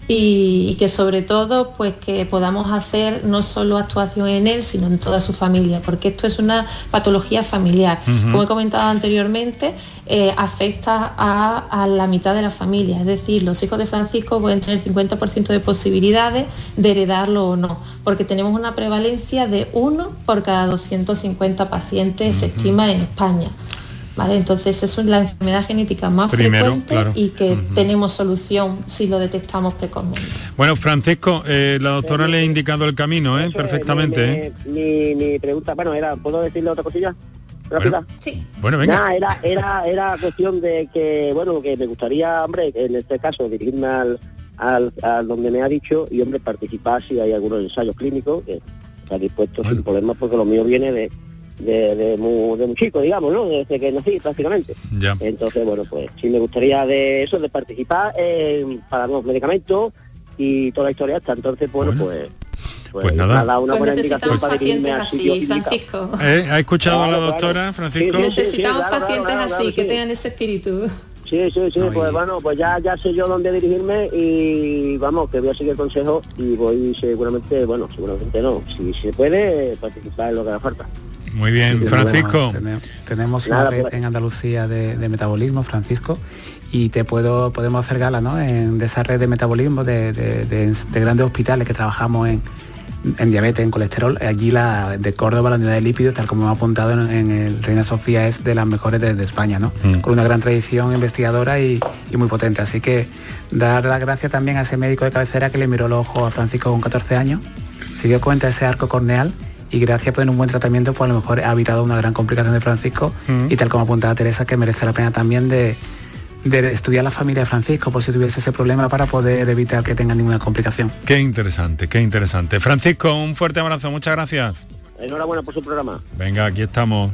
y, que sobre todo pues que podamos hacer no solo actuación en él, sino en toda su familia, porque esto es una patología familiar. Como he comentado anteriormente, eh, afecta a, la mitad de la familia, es decir, los hijos de Francisco pueden tener 50% de posibilidades de heredarlo o no, porque tenemos una prevalencia de uno por cada 250 pacientes, se estima en España. Entonces es la enfermedad genética más frecuente y que tenemos solución si lo detectamos precozmente. Bueno, Francisco, eh, la doctora le ha indicado el camino, ¿eh? Perfectamente. Mi, ¿eh? mi, pregunta, bueno, era, ¿puedo decirle otra cosilla? Bueno, sí. Bueno, venga. era, era, era cuestión de que, bueno, que me gustaría, hombre, en este caso, dirigirme al, al, donde me ha dicho y, hombre, participar si hay algunos ensayos clínicos, que está dispuesto sin problemas porque lo mío viene de de, de, muy, chico, digamos, ¿no? Desde que nací prácticamente. Entonces, bueno, pues sí me gustaría de eso, de participar para los medicamentos y toda la historia hasta entonces, bueno, pues pues, pues nada. una buena indicación para dirigirme así, Francisco. ¿Eh? ¿Ha escuchado a la doctora, Francisco? Necesitamos pacientes así, que tengan ese espíritu. Sí, sí, sí, pues bueno, pues ya, ya sé yo dónde dirigirme y vamos, que voy a seguir el consejo y voy seguramente, bueno, seguramente no, si se puede participar en lo que haga falta. Muy bien, Francisco. tenemos, una red en Andalucía de, metabolismo, Francisco, y te puedo podemos hacer gala ¿no? en, de esa red de metabolismo de, grandes hospitales que trabajamos en, diabetes, en colesterol. Allí la de Córdoba, la unidad de lípidos, tal como hemos apuntado en, el Reina Sofía, es de las mejores de, España, ¿no? Mm. Con una gran tradición investigadora y, y, muy potente. Así que dar las gracias también a ese médico de cabecera que le miró los ojos a Francisco con 14 años, se dio cuenta de ese arco corneal y gracias por un buen tratamiento pues a lo mejor ha evitado una gran complicación de Francisco y tal como apuntaba Teresa que merece la pena también de, estudiar la familia de Francisco por si tuviese ese problema para poder evitar que tenga ninguna complicación. Qué interesante, qué interesante. Francisco, un fuerte abrazo, muchas gracias. Enhorabuena por su programa. Venga, aquí estamos.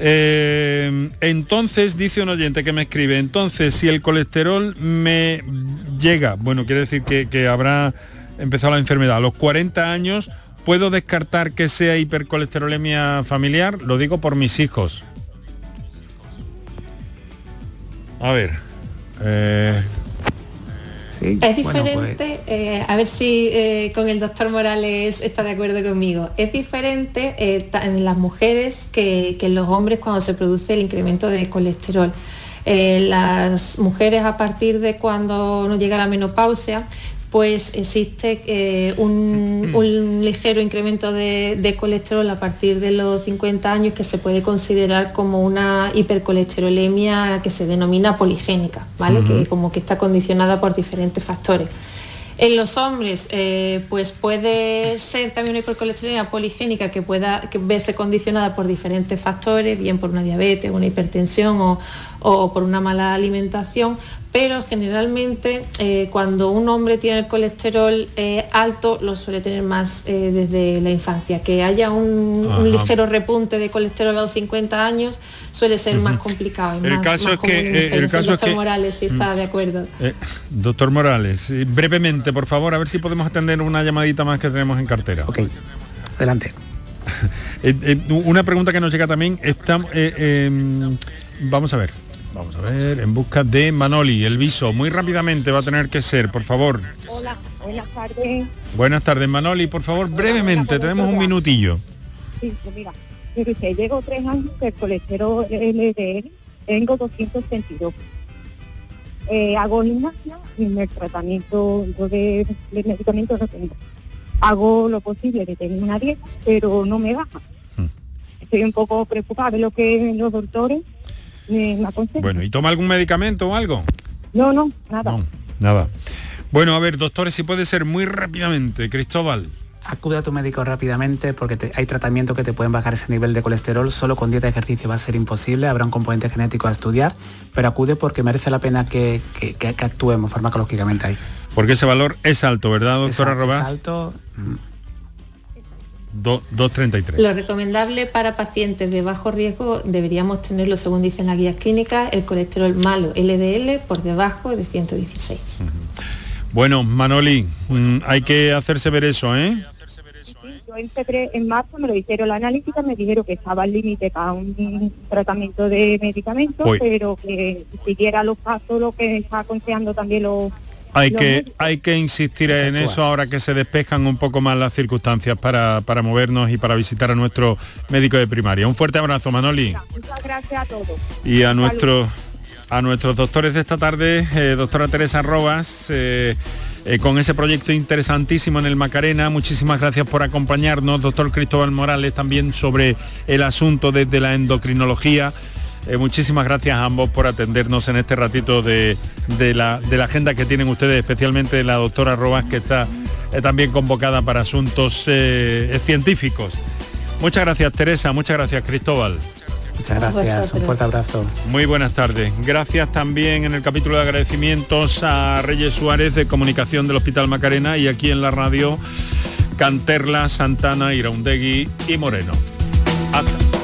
Eh, entonces, dice un oyente que me escribe, entonces si el colesterol me llega, bueno, quiere decir que, que habrá empezado la enfermedad a los 40 años, ¿Puedo descartar que sea hipercolesterolemia familiar? Lo digo por mis hijos. A ver. Eh, es diferente, pues- eh, a ver si eh, con el doctor Morales está de acuerdo conmigo, es diferente en las mujeres que, que, en los hombres cuando se produce el incremento de colesterol. las mujeres a partir de cuando no llega la menopausia pues existe eh, un, ligero incremento de, colesterol a partir de los 50 años que se puede considerar como una hipercolesterolemia que se denomina poligénica, ¿vale? Que como que está condicionada por diferentes factores. En los hombres, eh, pues puede ser también una hipercolesterolemia poligénica que pueda verse condicionada por diferentes factores, bien por una diabetes, una hipertensión o, o por una mala alimentación, pero generalmente eh, cuando un hombre tiene el colesterol eh, alto lo suele tener más eh, desde la infancia. Que haya un, ligero repunte de colesterol a los 50 años suele ser más complicado. el caso es que el caso doctor es Morales si está de acuerdo. doctor Morales, brevemente, por favor, a ver si podemos atender una llamadita más que tenemos en cartera. Ok, adelante. (laughs) una pregunta que nos llega también, está, em, vamos a ver, Vamos a ver, en busca de Manoli, el viso. Muy rápidamente va a tener que ser, por favor. Hola, buenas tardes. Buenas tardes, Manoli, por favor, brevemente, tenemos un minutillo. Sí, pues mira, que llevo tres años que el colesterol LDL tengo 232. Eh, hago gimnasia y en el tratamiento yo de, de medicamentos no tengo. Hago lo posible de tener una dieta, pero no me baja. Estoy un poco preocupada de lo que los doctores me, me aconsejan. Bueno, ¿y toma algún medicamento o algo? No, no, nada. Nada. Bueno, a ver, doctores, si puede ser muy rápidamente, Cristóbal. Acude a tu médico rápidamente porque te- hay tratamientos que te pueden bajar ese nivel de colesterol. Solo con dieta y ejercicio va a ser imposible. Habrá un componente genético a estudiar, pero acude porque merece la pena que, que- que- que actuemos farmacológicamente ahí. Porque ese valor es alto, ¿verdad, doctora Es- es Robás? alto, Do- 233. Lo recomendable para pacientes de bajo riesgo deberíamos tenerlo, según dicen las guías clínicas, el colesterol malo LDL por debajo de 116. Bueno, Manoli, mm, hay que hacerse ver eso, ¿eh? Yo en, febrero, en marzo me lo hicieron la analítica, me dijeron que estaba al límite para un tratamiento de medicamentos, pero que siguiera los pasos, lo que está aconsejando también los... Hay que, hay que insistir en eso ahora que se despejan un poco más las circunstancias para, para movernos y para visitar a nuestro médico de primaria. Un fuerte abrazo, Manoli. Muchas gracias a todos. Y a nuestros a nuestros doctores de esta tarde, eh, doctora Teresa Robas, eh, eh, con ese proyecto interesantísimo en el Macarena. Muchísimas gracias por acompañarnos, doctor Cristóbal Morales, también sobre el asunto desde la endocrinología. Eh, muchísimas gracias a ambos por atendernos en este ratito de, de la, de la agenda que tienen ustedes, especialmente la doctora Robas, que está eh, también convocada para asuntos eh, científicos. Muchas gracias, Teresa. Muchas gracias, Cristóbal. Muchas gracias. Un fuerte abrazo. Muy buenas tardes. Gracias también en el capítulo de agradecimientos a Reyes Suárez de Comunicación del Hospital Macarena y aquí en la radio Canterla, Santana, Iraundegui y Moreno. Hasta.